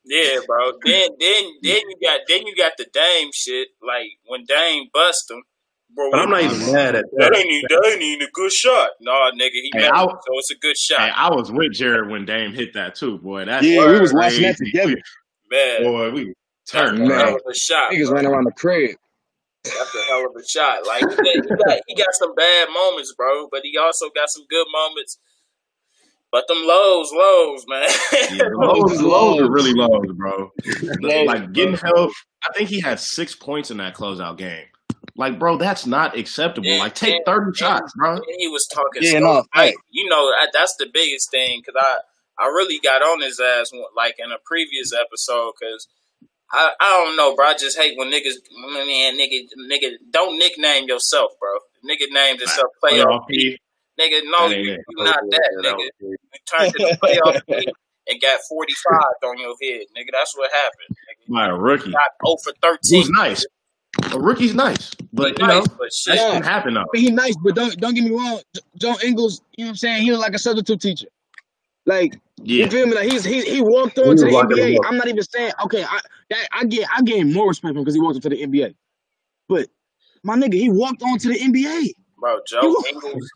Yeah, bro. Then then then you got then you got the Dame shit. Like when Dame bust him, bro.
But I'm not even mad at
That
that.
ain't even, that ain't even a good shot. Nah, nigga, he
Hey,
made
I-
it, so it's a good shot.
Hey, I was with Jared when Dame hit that too, boy. That's
Yeah, we was
crazy.
watching that together.
Man,
Boy, we
that's
turned
a
Man.
hell of a shot.
Niggas
bro.
ran around the crib.
That's a hell of a shot. Like he got, he got, some bad moments, bro, but he also got some good moments. But them lows, lows, man.
Yeah, lows, lows are really lows, bro. Like getting help. I think he had six points in that closeout game. Like, bro, that's not acceptable.
Yeah,
like, take
and-
thirty shots, bro.
And he was talking.
Yeah,
so,
no,
like,
fact.
you know, I, that's the biggest thing because I I really got on his ass like in a previous episode because. I, I don't know, bro. I just hate when niggas, man, nigga, nigga, don't nickname yourself, bro. Nigga named himself playoff.
Playoff P.
Nigga, no, you,
it.
you not that, nigga. You turned to the playoff P and got 45 on your head, nigga. That's what happened. Nigga.
by a rookie.
Got 0 for 13.
Who's nice. A rookie's nice, but you know
but shit.
that shouldn't happen though.
I mean, he nice, but don't don't get me wrong. John Ingles, you know what I'm saying? He was like a substitute teacher. Like
Yeah,
you feel me? Like he's he he walked
He
on
was
to the NBA. I'm not even saying okay. I that, I get I gain more respect for him because he walked into the NBA. But my nigga, he walked on to the NBA
Bro, Joe Ingles.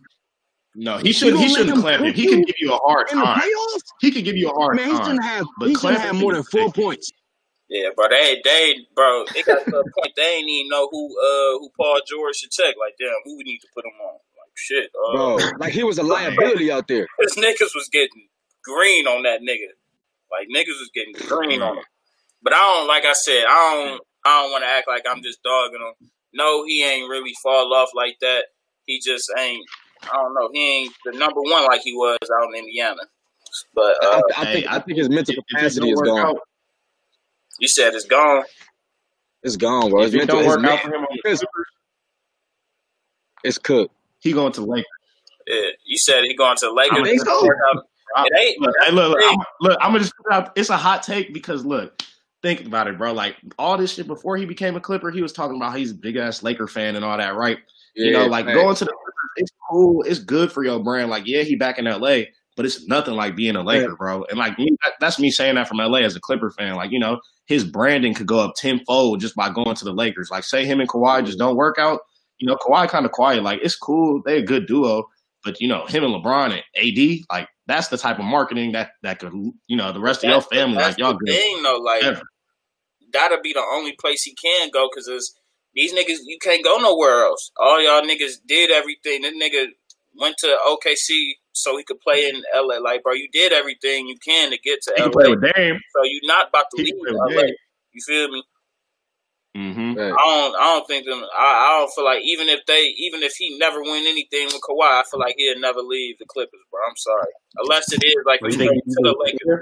no, he should
gonna
he shouldn't
him
clamp him. He can give you a hard
in
time.
playoffs.
He could give you a hard
Man, he
time.
shouldn't have
But
he shouldn't have more than four
big.
points.
Yeah, bro, they, they, bro, it got to a point they ain't even know who, uh, who Paul George should check. Like, damn, who we need to put him on? Like, shit, uh,
Bro, like he was a liability out there.
His niggas was getting green on that nigga. Like niggas was getting green on him. But I don't like I said, I don't I don't wanna act like I'm just dogging him. No, he ain't really fall off like that. He just ain't I don't know, he ain't the number one like he was out in Indiana. But
I,
uh,
I think I think his mental capacity is gone.
out,
you said it's gone.
It's gone, bro.
If it
mental,
don't work out for him on the
it's cooked.
he going to the Lakers.
Yeah, you said he going to the Lakers.
I think
so.
It ain't
Look, hey, look, look, I'm, look, I'm gonna just out, It's a hot take because look, think about it, bro. Like all this shit before he became a Clipper, he was talking about he's a big ass Laker fan and all that, right? you know, like
facts.
going to the it's cool, it's good for your brand. Like, yeah, he back in LA, but it's nothing like being a Laker, bro. And like me, that, that's me saying that from LA as a Clipper fan. Like, you know, his branding could go up tenfold just by going to the Lakers. Like, say him and Kawhi just don't work out. You know, Kawhi kind of quiet. Like, it's cool, they a good duo, but you know, him and LeBron and AD, like that's the type of marketing that that could, you know, the rest of your
That's the-
family,
that's
like y'all good.
thing though, like gotta be the only place he can go because it's these niggas you can't go nowhere else. All y'all niggas did everything. This nigga went to OKC so he could play in LA. Like, bro, you did everything you can to get to
He
LA.
can play with Dame.
so you're not about to
He
leave
can play with
LA. You feel me?
Mm-hmm.
Facts.
I don't. I don't think them. I, I don't feel like even if they, even if he never win anything with Kawhi, I feel like he'll never leave the Clippers, bro. I'm sorry, unless it is like
Well, you
straight
think
to the Lakers. Bro.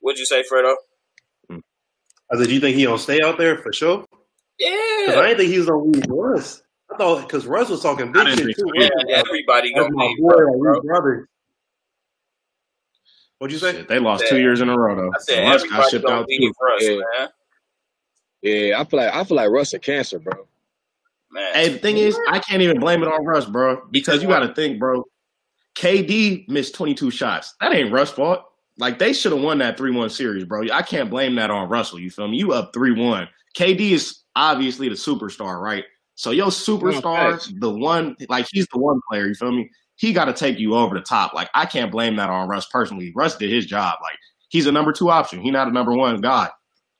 What'd you say, Fredo?
I said, do you think he gonna stay out there for sure? Because
Yeah,
I didn't think he was gonna leave Russ. I thought because Russ was talking
I
big shit too.
so
yeah. Everybody
That's
gonna
my
leave,
boy,
bro.
like,
bro.
What'd you say?
Shit, they lost
Yeah.
two years in a row though.
I said
Russ got
everybody
shipped
gonna
out
leave
too.
Russ,
Yeah.
man.
Yeah, I feel like I feel like Russ a cancer, bro.
Man,
Hey, the thing is, I can't even blame it on Russ, bro, because you got to think, bro. KD missed 22 shots. That ain't Russ' fault. Like they should have won that 3-1 series, bro. I can't blame that on Russell. You feel me? You up 3-1. KD is obviously the superstar, right? So your superstar, the one, like he's the one player. You feel me? He got to take you over the top. Like I can't blame that on Russ personally. Russ did his job. Like he's a number two option. He's not a number one guy.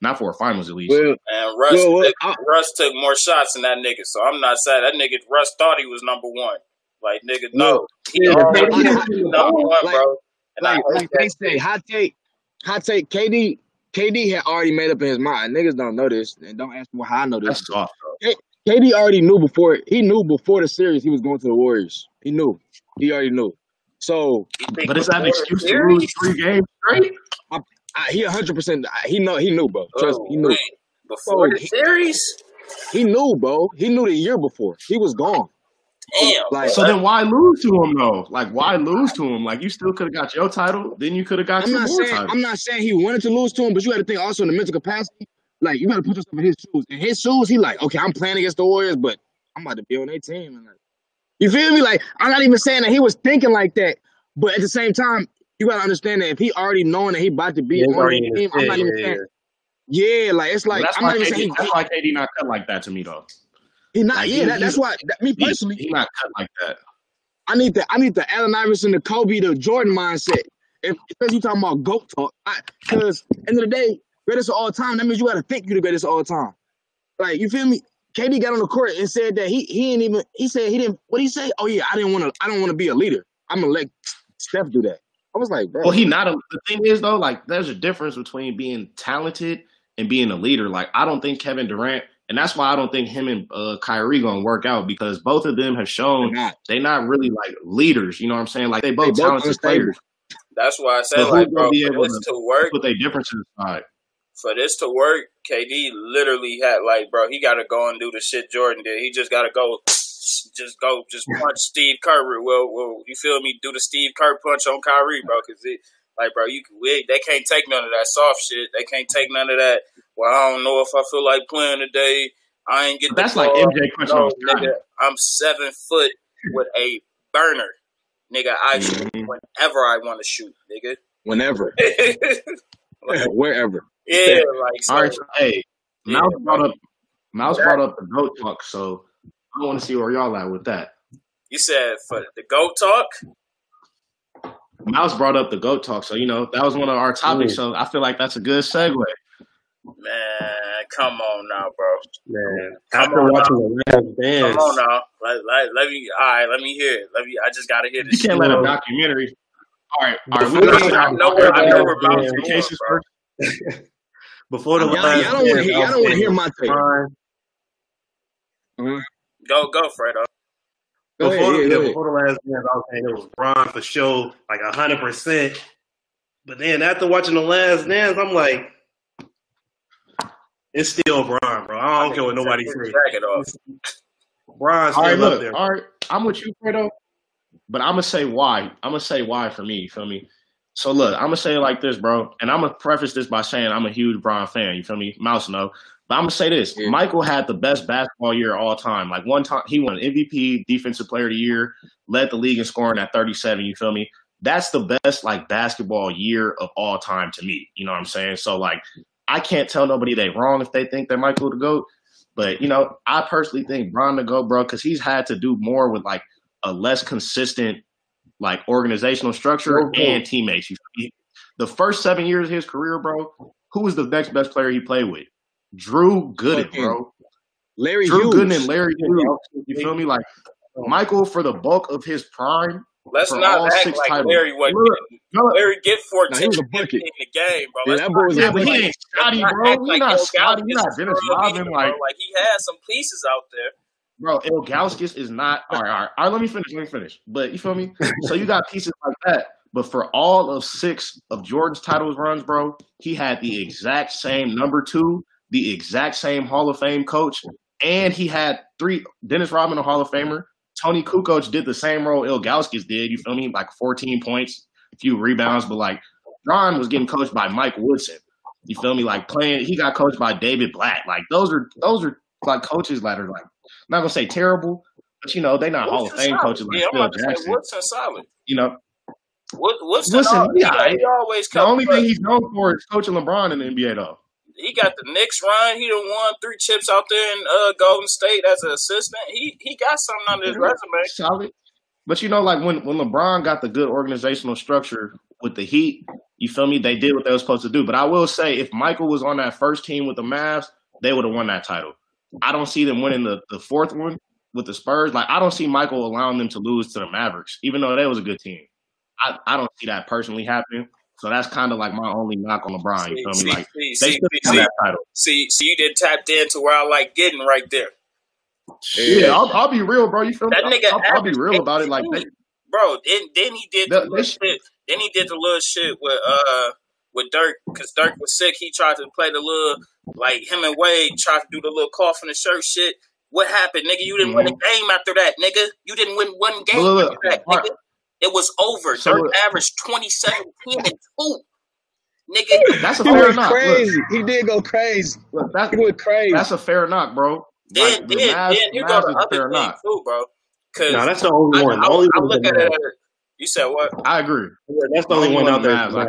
Not for a finals at least.
Well,
and Russ,
well, well,
took,
I-
Russ took more shots than that nigga. So I'm not sad. that nigga. Russ thought he was number one. Like nigga, no, he
yeah,
already
but
was
I-
number one,
like-
bro. And
like like they say, hot take, hot take. KD, KD had already made up in his mind. Niggas don't know this, and don't ask me how I know this.
That's soft.
KD already knew before he knew before the series he was going to the Warriors. He knew. He already knew. So
But is that an
before the
excuse to
series?
lose three games straight?
I, he hundred percent. He know. He knew, bro. Trust me. He
Oh,
knew.
wait. Before
Bro,
the series?
He knew, bro. He knew the year before. He was gone.
Damn.
Like-
So then why lose to him though? Like why lose to him? Like you still could have got your title, then you could have got
I'm
two
not saying
titles.
I'm not saying he wanted to lose to him, but you got to think also in the mental capacity. Like you got to put yourself in his shoes. In his shoes, he like, okay, I'm playing against the Warriors, but I'm about to be on their team. And like, you feel me? Like I'm not even saying that he was thinking like that, but at the same time, you got to understand that if he already knowing that he about to be
Yeah,
on
already
their team, I'm not even
yeah,
saying. Yeah, like it's
Well,
like
that's
I'm
why
not even
KD,
saying he,
that's why KD not cut like that to me though.
he not.
like,
yeah,
he-
that, that's why. That, me
He,
personally,
he not cut like that.
I need the I need the Allen Iverson, the Kobe, the Jordan mindset. if because you talking about goat talk, because end of the day, greatest of all time. That means you got to think you the greatest of all time. Like you feel me? KD got on the court and said that he he ain't even. He said he didn't. What he say? Oh yeah, I didn't want to. I don't want to be a leader. I'm gonna let Steph do that. I was like, bro.
Well, he not a. The thing is though, like there's a difference between being talented and being a leader. Like I don't think Kevin Durant, and that's why I don't think him and uh, Kyrie gonna work out because both of them have shown
They're not.
they not really like leaders. You know what I'm saying? Like they both
both
talented players,
That's why I said,
but
like, bro,
be
for
able
this
to
to work,
put their differences aside?
for this to work, KD literally had like, bro, he got to go and do the shit Jordan did. He just got to go, just go, just punch Steve Kerr. Well, well, you feel me? Do the Steve Kerr punch on Kyrie, bro, because it, like, bro, you can. We, they can't take none of that soft shit. They can't take none of that. Well, I don't know if I feel like playing today. I ain't get.
That's like. MJ punching
No,
on
nigga, I'm seven foot with a burner, nigga. I shoot whenever I want to shoot, nigga.
Whenever,
Like,
wherever.
yeah, like so,
All right, so, hey,
yeah,
Mouse
bro.
brought up Mouse brought up the goat talk, so I want to see where y'all at with that.
You said for the goat talk.
Mouse brought up the goat talk, so you know that was one of our topics. Mm. So I feel like that's a good segue.
Man, come on now, bro.
Man,
Come
after
on
watching the last dance,
Come on now. Let, let, let me. All right, let me hear it. Let me. I just gotta hear this.
You
this.
can't
shit.
let a documentary. All right, all right.
Before
We
the-
gotta get
I
our-
know where-
I know where
Bob's
cases first.
before the
Y'all,
last
y'all don't want to
dance,
hear.
I
Y'all don't want to hear my take.
Bron-
Go, go, Fredo.
Go
before,
ahead,
the,
yeah,
yeah, before the last dance, I was saying it was Bron for sure, like hundred percent. But then after watching the last dance, I'm like, it's still Bron, bro. I don't care what nobody
Take his
says.
Jacket off.
Bron's
All
still
right,
up
look,
there.
all right. I'm with you, Fredo, but I'm gonna say why. I'm gonna say why for me. You feel me? So look, I'm gonna say it like this, bro, and I'm gonna preface this by saying I'm a huge Bron fan. You feel me? Mouse no, but I'm gonna say this:
Yeah.
Michael had the best basketball year of all time. Like one time, he won MVP, Defensive Player of the Year, led the league in scoring at 37. You feel me? That's the best like basketball year of all time to me. You know what I'm saying? So like, I can't tell nobody they wrong if they think that Michael the goat. But you know, I personally think Bron to go, bro, because he's had to do more with like a less consistent, like organizational structure
no.
and teammates. You feel me? The first seven years of his career, bro, who was the next best player he played with? Drew Gooden,
Fucking
bro.
Larry
Drew
Hughes.
Gooden and Larry Hughes. You feel me? Like Michael for the bulk of his prime.
Let's
For
not
all
act
six
like
titles.
Larry wasn't. Larry get 14
he was a
in the game, bro.
Yeah,
Let's
that
not
boy was
Yeah,
act
but he
like-
ain't Scotty,
let's not
bro.
act
You're
like
not Scotty. You're not
Galvis is
Dennis
scrub
Rodman.
either,
Like,
bro. Like he had some pieces out there.
bro, Ilgauskas is not. All right, all right, all right. Let me finish. Let me finish. But you feel me? so you got pieces like that. But for all of six of Jordan's titles runs, bro, he had the exact same number two, the exact same Hall of Fame coach, and he had three. Dennis Rodman, a Hall of Famer. Toni Kukoc did the same role Ilgauskas did. You feel me? Like 14 points, a few rebounds, but like Ron was getting coached by Mike Woodson. You feel me? Like playing, he got coached by David Blatt. Like those are those are like coaches that are like not gonna say terrible, but you know they not Hall of Fame
solid.
coaches like
yeah, I'm
Phil
about to say
Jackson.
Woodson solid.
You know
Wood, Woodson,
Woodson,
al-
yeah,
he, he always
the only thing he's known for is coaching LeBron in the NBA though.
He got the Knicks run. He done won three chips out there in uh, Golden State as an assistant. He he got something on his resume.
Solid. But you know, like when, when LeBron got the good organizational structure with the Heat, you feel me? They did what they were supposed to do. But I will say, if Michael was on that first team with the Mavs, they would have won that title. I don't see them winning the, the fourth one with the Spurs. Like I don't see Michael allowing them to lose to the Mavericks, even though they was a good team. I, I don't see that personally happening. So that's kind of like my only knock on LeBron. You feel
See,
me? Like
see,
they
see, see,
have that title.
see, see, you did tapped into where I like getting right there.
Yeah, I'll, I'll be real, bro. You feel me?
Nigga
I'll, I'll be real about it. Like they,
bro. Then then he did the
They-
little
they
shit. Then he did the little shit with uh with Dirk because Dirk was sick. He tried to play the little like him and Wade tried to do the little cough in the shirt shit. What happened, nigga? You didn't win a game after that, nigga. You didn't win one game
Look, look,
after that,
all right.
nigga. It was over.
So
Dirk
look-
averaged 27, 10, and 2. Nigga,
that's a
He
fair
went
knock. Look,
crazy. He did go crazy.
look, that,
He went crazy.
that's a fair knock, bro.
then,
Like, the
then,
Mavs-
then you
Mavs
go to
a
other
fair
things
knock.
too, bro. Because
No, that's the only
I,
one.
I,
The only
I
one.
look at it. You said what?
I agree.
Yeah, that's the only one out there.
Mavs, like-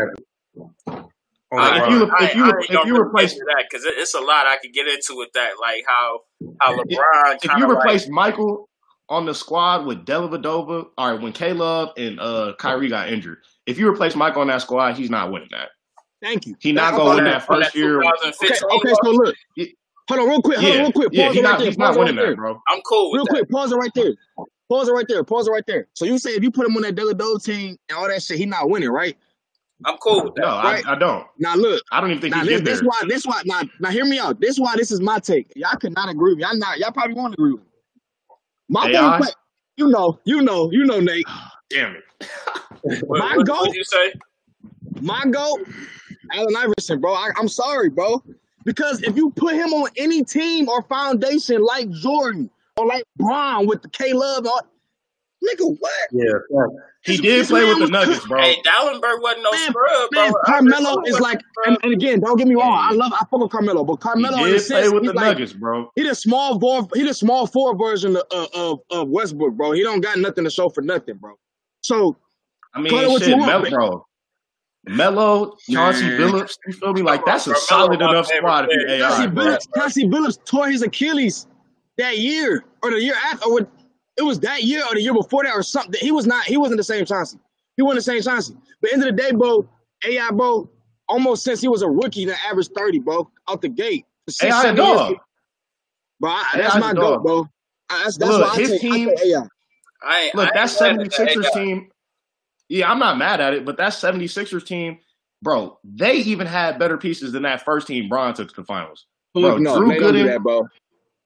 On
Like,
the
if you if you
I, I
if you replace
that because it, it's a lot I could get into with that, like how how LeBron
if
kind
you
of like
replace Michael on the squad with Dellavedova, all right, when K Love and uh Kyrie got injured, if you replace Michael on that squad, he's not winning that.
Thank you.
He not
That-
gonna win that first year.
Okay, okay, so look. Hold on, real quick. Hold on, real quick.
yeah,
Pause
he's
it right
not.
there.
He's
Pause
not
it right
winning
there.
that, bro.
I'm cool with
Real
that.
quick, pause it right there. Pause it right there. Pause it right there. So you say if you put him on that Della team and all that shit, he not winning, right?
I'm cool with that.
No, I,
Right.
I don't.
Now look,
I don't even think
now
he
this,
get there.
this why this why now now hear me out. This why this is my take. Y'all could not agree with me. Y'all not y'all probably won't agree with me. My
AI?
boy, play- you know, you know, you know, Nate.
Damn it.
What,
My
what,
goat?
what you say?
My goat, Allen Iverson, bro. I, I'm sorry, bro. Because if you put him on any team or foundation like Jordan or like Bron with the K Love, or nigga, what?
Yeah, fact.
He did play with the Nuggets,
cooked.
bro.
Hey, Dalembert wasn't no
Man,
scrub, bro.
Man,
I
Carmelo is like, and, and again, don't get me wrong. I love, I fuck with Carmelo, but Carmelo in a
did
sense,
play with the
like,
Nuggets, bro.
he the small four, he the small four version of, of of Westbrook, bro. He don't got nothing to show for nothing, bro. So
I mean,
Call it
shit,
you want,
Mel,
man.
bro. Melo, Chauncey
Man.
Billups, you feel me? Like that's a
Carmelo,
solid
my
enough
favorite
squad to be
player.
AI,
Chauncey. Billups, Chauncey Billups tore his Achilles that year or the year after, or what- it was that year or the year before that or something. He was not, he wasn't the same Chauncey. He wasn't the same Chauncey. But end of the day, bro, AI, bro, almost since he was a rookie, the average 30, bro, out the gate. Six,
AI dog.
years, Bro, I, that's my
dog.
bro. I- That's, that's
Look,
why I
his
take,
team-
I take AI.
I
Look,
I
that
ain't mad at that.
76ers team, yeah, I'm not mad at it, but that 76ers team, bro, they even had better pieces than that first team Bron took to the finals. Bro,
no,
Drew
they don't do
Gooden-
that, bro.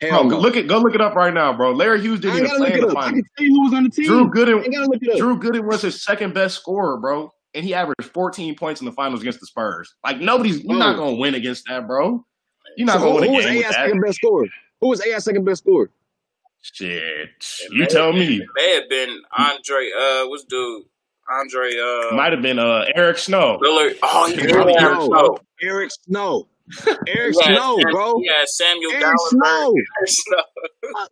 Hell
Bro,
no.
look at go look it up right now, bro. Larry Hughes didn't
ain't
even play in the
up. I can tell you who was on the team.
Drew Gooden,
look it up.
Drew Gooden was his second best scorer, bro, and he averaged 14 points in the finals against the Spurs. Like nobody's, you're not gonna win against that, bro. You're not
So
gonna
who,
win
who
a
was AI's
that.
second best scorer? Who was AI's second best scorer?
Shit,
It
you tell
been-
me.
It may have been Andre. Uh, what's dude? Andre. Uh,
Might have been uh Eric Snow.
Lillard. Oh, he
It
did
probably
have
Eric
Snow.
Eric Snow. Eric
He had
Snow,
Sam-
bro.
Yeah, Samuel
Eric
Dalembert.
Snow.
Eric Snow. Yeah,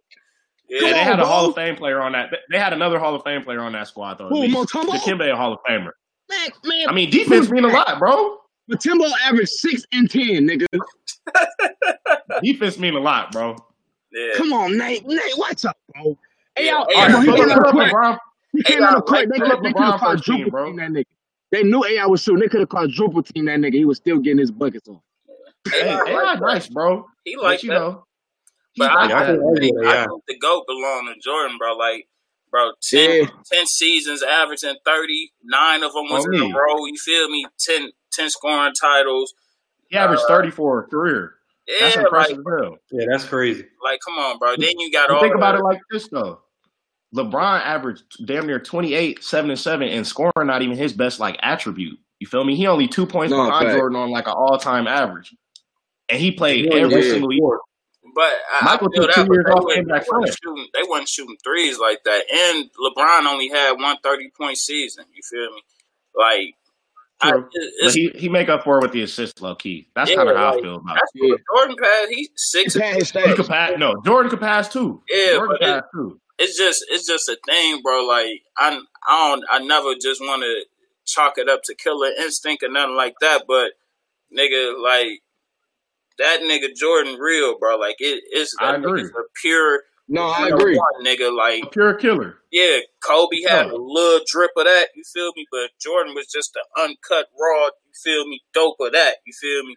Yeah, they
on,
had a
bro.
Hall of Fame player on that. They had another Hall of Fame player on that squad though. At
Who,
least. Dikembe a Hall of Famer.
Man, man.
I mean, defense mean a lot, bro.
but Timbo averaged six and ten, nigga.
Defense mean a lot, bro.
yeah.
Come on, Nate. Nate, what's up, bro? Hey, y'all,
hey,
bro,
right,
he came out
pull
of court. He came out
y'all,
of court. They could
up
they could
LeBron
have
first team,
quadruple team that nigga. They knew AI was shooting. They could have quadruple team that nigga. He was still getting his buckets off.
Hey,
AI
AI
like
nice, bro.
He
But
like
you
that.
know,
But I,
like
Yeah, I
that.
can argue
think,
with
I think the GOAT belong to Jordan, bro. Like, bro, 10,
Yeah.
10 seasons averaging thirty nine of them was
On
in
me.
a row. You feel me? 10, 10 scoring titles.
He averaged uh, 30 for a career. That's
Yeah,
impressive
like,
as hell.
Yeah, that's crazy.
like, come on, bro. Then you got
But
all
think about it like this though. LeBron averaged damn near 28, 7 and 7, and scoring not even his best like attribute. You feel me? He only two points
No,
behind
fact.
Jordan on like an all time average. And he played
Yeah,
every
yeah.
single year.
But I,
Michael
I feel
took
that,
two years off,
wasn't-
came back
they, wasn't shooting, they wasn't shooting threes like that. And LeBron only had one 30 point season. You feel me? Like, I,
True. But he, he make up for it with the assist low key. That's
Yeah,
kind of how I feel about it.
Jordan passed. He's six.
He had his
He could pass no, Jordan could pass too.
Yeah,
Jordan
but
could
it-
too.
It's just, it's just a thing, bro. Like, I, I don't, I never just want to chalk it up to killer instinct or nothing like that. But nigga, like that nigga Jordan, real, bro. Like it, it's
I agree.
a pure.
No, I agree.
one, nigga. Like
A pure killer.
Yeah, Kobe had
Yeah.
a little drip of that, you feel me? But Jordan was just the uncut, raw, you feel me, dope of that, you feel me?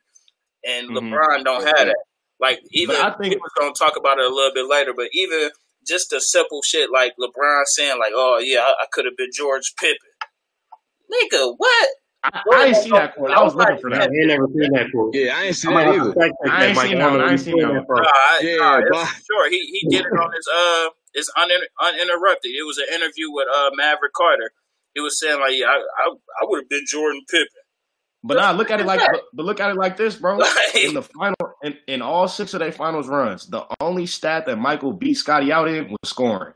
And
Mhm.
LeBron don't have that. Like even
But I think-
we're gonna talk about it a little bit later, but even just the simple shit like LeBron saying like, "Oh yeah, I, I could have been George Pippen." Nigga, what?
I, I ain't seen that quote. I was looking for that.
I
that.
ain't never seen that quote.
Yeah, I ain't seen that
might
either.
to fact check
I ain't seen that one. I ain't seen that
that
one.
from.
Nah, I,
Yeah,
nah, it's
but-
for sure. He he did it on his uh his uninter- uninterrupted. It was an interview with uh Maverick Carter. He was saying like, yeah, I I, I would have been Jordan Pippen.
But nah, look at it like but, but look at it like this, bro.
Like-
In the final in, in all six of their finals runs, the only stat that Michael beat Scotty out in was scoring.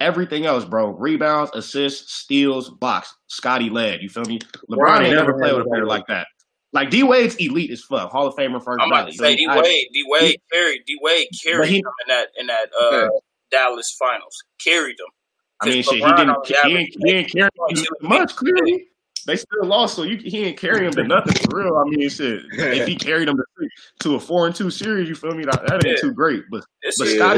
Everything else, bro, rebounds, assists, steals, blocks. Scotty led. You feel me? LeBron
Bron
ain't
never
never played with a player
that.
like that. Like D Wade's elite as fuck, Hall of Famer first
I'm about to say D
I-
Wade. D Wade carried. D Wade carried
he-
them in that in that uh,
Okay.
Dallas finals. Carried them.
I mean,
'Cause
shit, he didn't, he didn't, he didn't carry him much. Clearly, they still lost, so you, he didn't carry him to nothing for real. I mean, shit, if he carried them to, to a four and two series, you feel me? That, that ain't
Yeah.
too great. But
This
but
is
Yeah.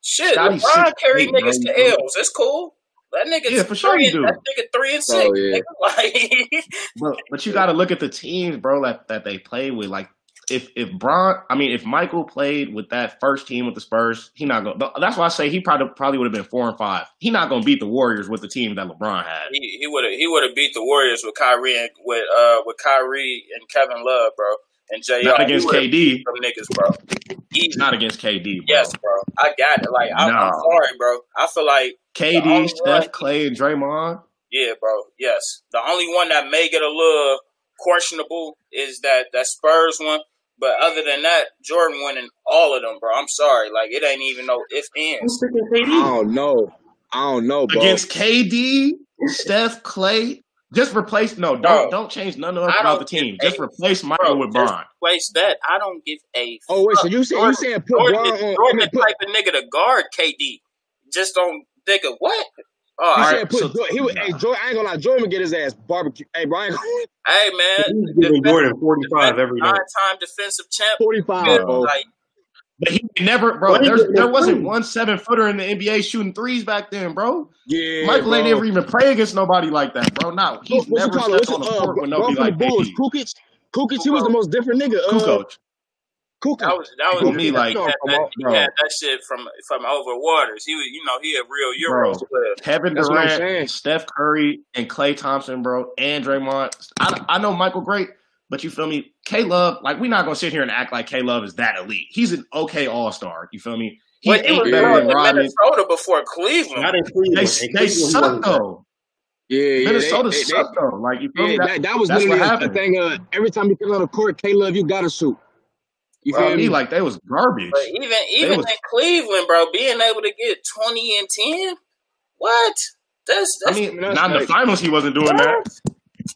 Scotty, the same.
shit.
Scotty's
LeBron
six
carried
eight,
niggas to L's. That's cool. That nigga,
Yeah, for sure you do.
That nigga three and
Oh,
six.
yeah.
nigga. Like,
But but you got to look at the teams, bro, that that they play with. Like if if Bron, I mean, if Michael played with that first team with the Spurs, he not going. to That's why I say he probably probably would have been four and five. He not going to beat the Warriors with the team that LeBron had.
he would have he would have beat the Warriors with Kyrie and with uh with Kyrie and Kevin Love, bro, and J.R.
Not against KD.
beat Them niggas, bro. Easy.
Not against KD. Bro.
Yes, bro. I got it. Like I'm, I'm sorry, bro. I feel like
KD, Steph,
one-
Klay, and Draymond.
yeah, bro. Yes, the only one that may get a little questionable is that that Spurs one. But other than that, Jordan winning all of them, bro. I'm sorry, like it ain't even no if
I'm
ends.
I don't know. I don't know, bro.
against KD, Steph, Klay. Just replace no, don't
Bro,
don't change none of
I
us about the team.
give
Just
a-
replace Michael
Bro,
with
just
Bron.
Place that. I don't give a.
oh wait, so
fuck.
you saying you
Jordan-
saying put
Jordan,
Bron
is-
on? I
Jordan
mean,
the
put,
type of nigga to guard KD. Just don't think of what. Oh,
you
all
All right,
put
so-
Jordan, he would, hey, Jordan, I ain't gonna lie, Jordan would get his ass barbecue. Hey, Brian,
Hey man,
He's giving Jordan 45 every day.
nine-time defensive champ.
45,
Good,
bro.
Like
But he never, bro. There,
is
there wasn't one seven footer in the NBA shooting threes back then, bro.
Yeah,
Michael ain't
bro.
ever even play against nobody like that, bro. No, he's
What- what's he
never
call it?
stepped on the
it, uh,
court with
bro
nobody
from the
like
Bulls?
KD.
Kukic? Kukic, he was the most different nigga. Uh,
Kukoc.
Kukic.
that was that was
For me, like,
he had,
come
that, he had that shit from from over waters. He was, you know, he a real Euro
Bro. Kevin
That's what I'm
Durant. Steph Curry, and Klay Thompson, bro, and Draymond. I, I know Michael great, but you feel me? K Love, like, we're not gonna sit here and act like K Love is that elite. He's an okay all star. You feel me? He
But he
ain't
was
better than
in
Rodman.
Minnesota before Cleveland.
Not in Cleveland.
They,
In
they
Cleveland,
suck
wasn't
though.
Yeah, yeah.
Minnesota
they, they,
suck though. Like you feel
yeah,
me?
that, that was literally
what
a, a thing. Uh, every time you come on the court, K Love, you got to shoot. You
Bro,
feel
me
me?
like they was garbage.
But even even
was-
in Cleveland, bro, being able to get twenty and ten, what? That's
I mean,
that's
not in the finals. He wasn't doing that.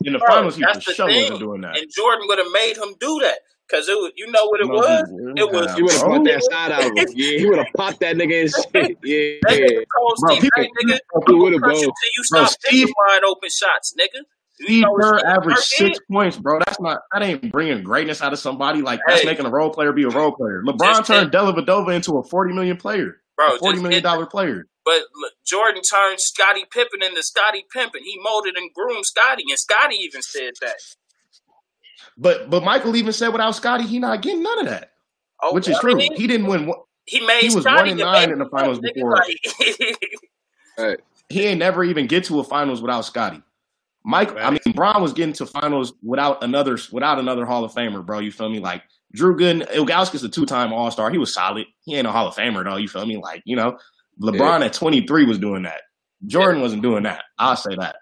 In the
Bro,
finals, he for
that's the
sure wasn't doing that.
and Jordan would have made him do that because it was, you know what it
No,
was. It was-
have,
he would have
bro.
brought that side out of. Yeah, he would have popped that nigga and shit. Yeah,
That
yeah.
nigga cold
Bro,
Steve
people-
Kerr, nigga.
He
He
would've,
will you
bro.
you
Bro,
stop taking wide open shots, nigga. You
Steve Kerr averaged six
did?
points, bro. That's not that ain't bringing greatness out of somebody. Like that's making a role player be a role player. LeBron
Just
turned Dellavedova into a forty million player,
Bro,
a forty
just
million
hit-
dollar player.
But Jordan turned Scottie Pippen into Scottie Pippen. He molded and groomed Scottie, and Scottie even said that.
But but Michael even said without Scotty, he not getting none of that,
Oh,
which is
I
true.
mean,
He didn't win. one-
he made
he was
Scottie
one and nine in the finals before.
like-
Right.
He ain't never even get to a finals without Scotty. Mike, I mean, Bron was getting to finals without another without another Hall of Famer, bro. You feel me? Like Drew Gooden, Ilgauskas a two time All Star. He was solid. He ain't a Hall of Famer though. You feel me? Like you know, LeBron at twenty three was doing that. Jordan wasn't doing that. I'll say that.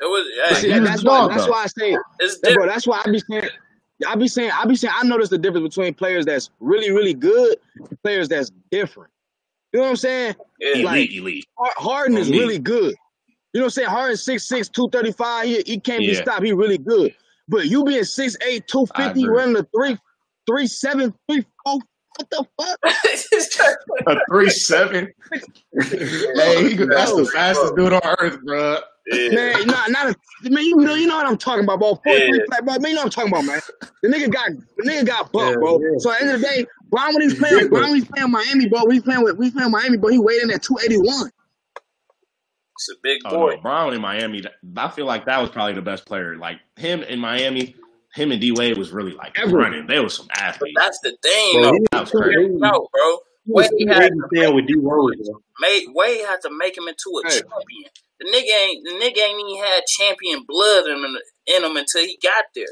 It was.
But see,
he was
that's
the
why.
dog,
That's
though.
why I say,
it's
Hey, bro. That's why I be saying. I be saying. I be saying. I notice the difference between players that's really, really good and players that's different. You know what I'm saying?
Yeah.
Elite,
Like-
elite.
Har- Harden is
On me.
really good. You know what I'm saying? Harden 6'6", 235. He, he can't be stopped. He really good. But you being 6'8", 250,
agree.
running a three, three seven, three four. What the fuck?
A three seven. hey, he, that's the fastest dude on earth, bro.
yeah.
Man, not not a, man. You know, you know what I'm talking about, bro. Four,
Yeah.
three, flat, bro. Man, you know what I'm talking about, man. The nigga got the nigga got bumped,
Yeah,
bro.
yeah.
So at the end of the day, Bron when he's playing, Bron when he's playing Miami, bro. We playing with, we playing Miami, bro. He weighed in at 281.
It's a big
Oh,
boy.
no, Bron in Miami. I feel like that was probably the best player. Like him in Miami, him and D Wade was really like
Ever.
running. They were some
But
athletes.
that's the thing,
Bro,
though.
he
That was
was
crazy.
No, bro. Wade had
lazy staying with D Rose, bro.
made Wade had to make him into a
Hey.
champion. The nigga ain't the nigga ain't even had champion blood in him, in him until he got there.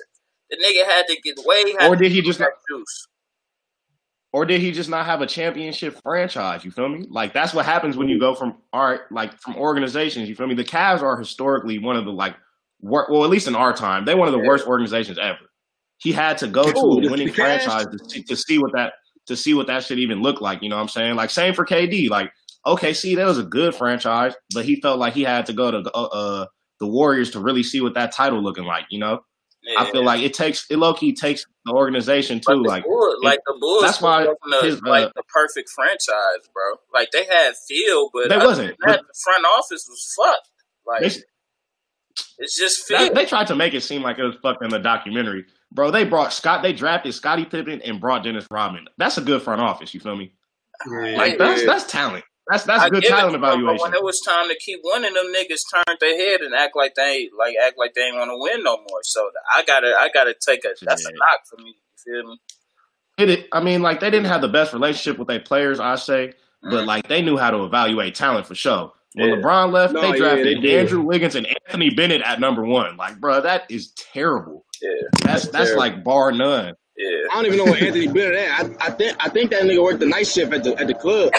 The nigga had to get Wade had
Or
to
did he just
that juice.
or did he just not have a championship franchise? You feel me? Like that's what happens when you go from art, like from organizations. You feel me? The Cavs are historically one of the like, well, at least in our time, they're one of the worst organizations ever. He had to go to a winning franchise to see, to see what that to see what that should even look like. You know what I'm saying? Like same for KD. Like okay, see, that was a good franchise, but he felt like he had to go to uh, uh, the Warriors to really see what that title looking like. You know,
Yeah.
I feel like it takes it low key takes the organization
But
too. Like
Bulls, like the Bulls,
that's why
the,
his, uh,
like the perfect franchise, bro. Like they had feel, but
They wasn't,
That, the front office was fucked. Like
they,
it's just feel.
That, they tried to make it seem like it was fucked in the documentary. Bro, they brought Scott, they drafted Scottie Pippen and brought Dennis Rodman. That's a good front office, you feel me?
Yeah.
Like that's
Yeah.
that's talent. That's that's
I
good
give it
talent
to 'em, but
evaluation.
When it was time to keep winning, them niggas turned their head and act like they ain't like act like they ain't want to win no more. So I gotta I gotta take a that's a knock for me. You feel me?
It, it- I mean, like they didn't have the best relationship with their players, I say, but
Mhm.
like they knew how to evaluate talent for sure. When
Yeah.
LeBron left,
No,
they
yeah,
drafted
they.
Andrew Wiggins and Anthony Bennett at number one. Like, bro, that is terrible.
Yeah,
That's that's
terrible.
like bar none.
yeah.
I don't even know what Anthony Bennett at. I, I think I think that nigga worked the night shift at the at the club.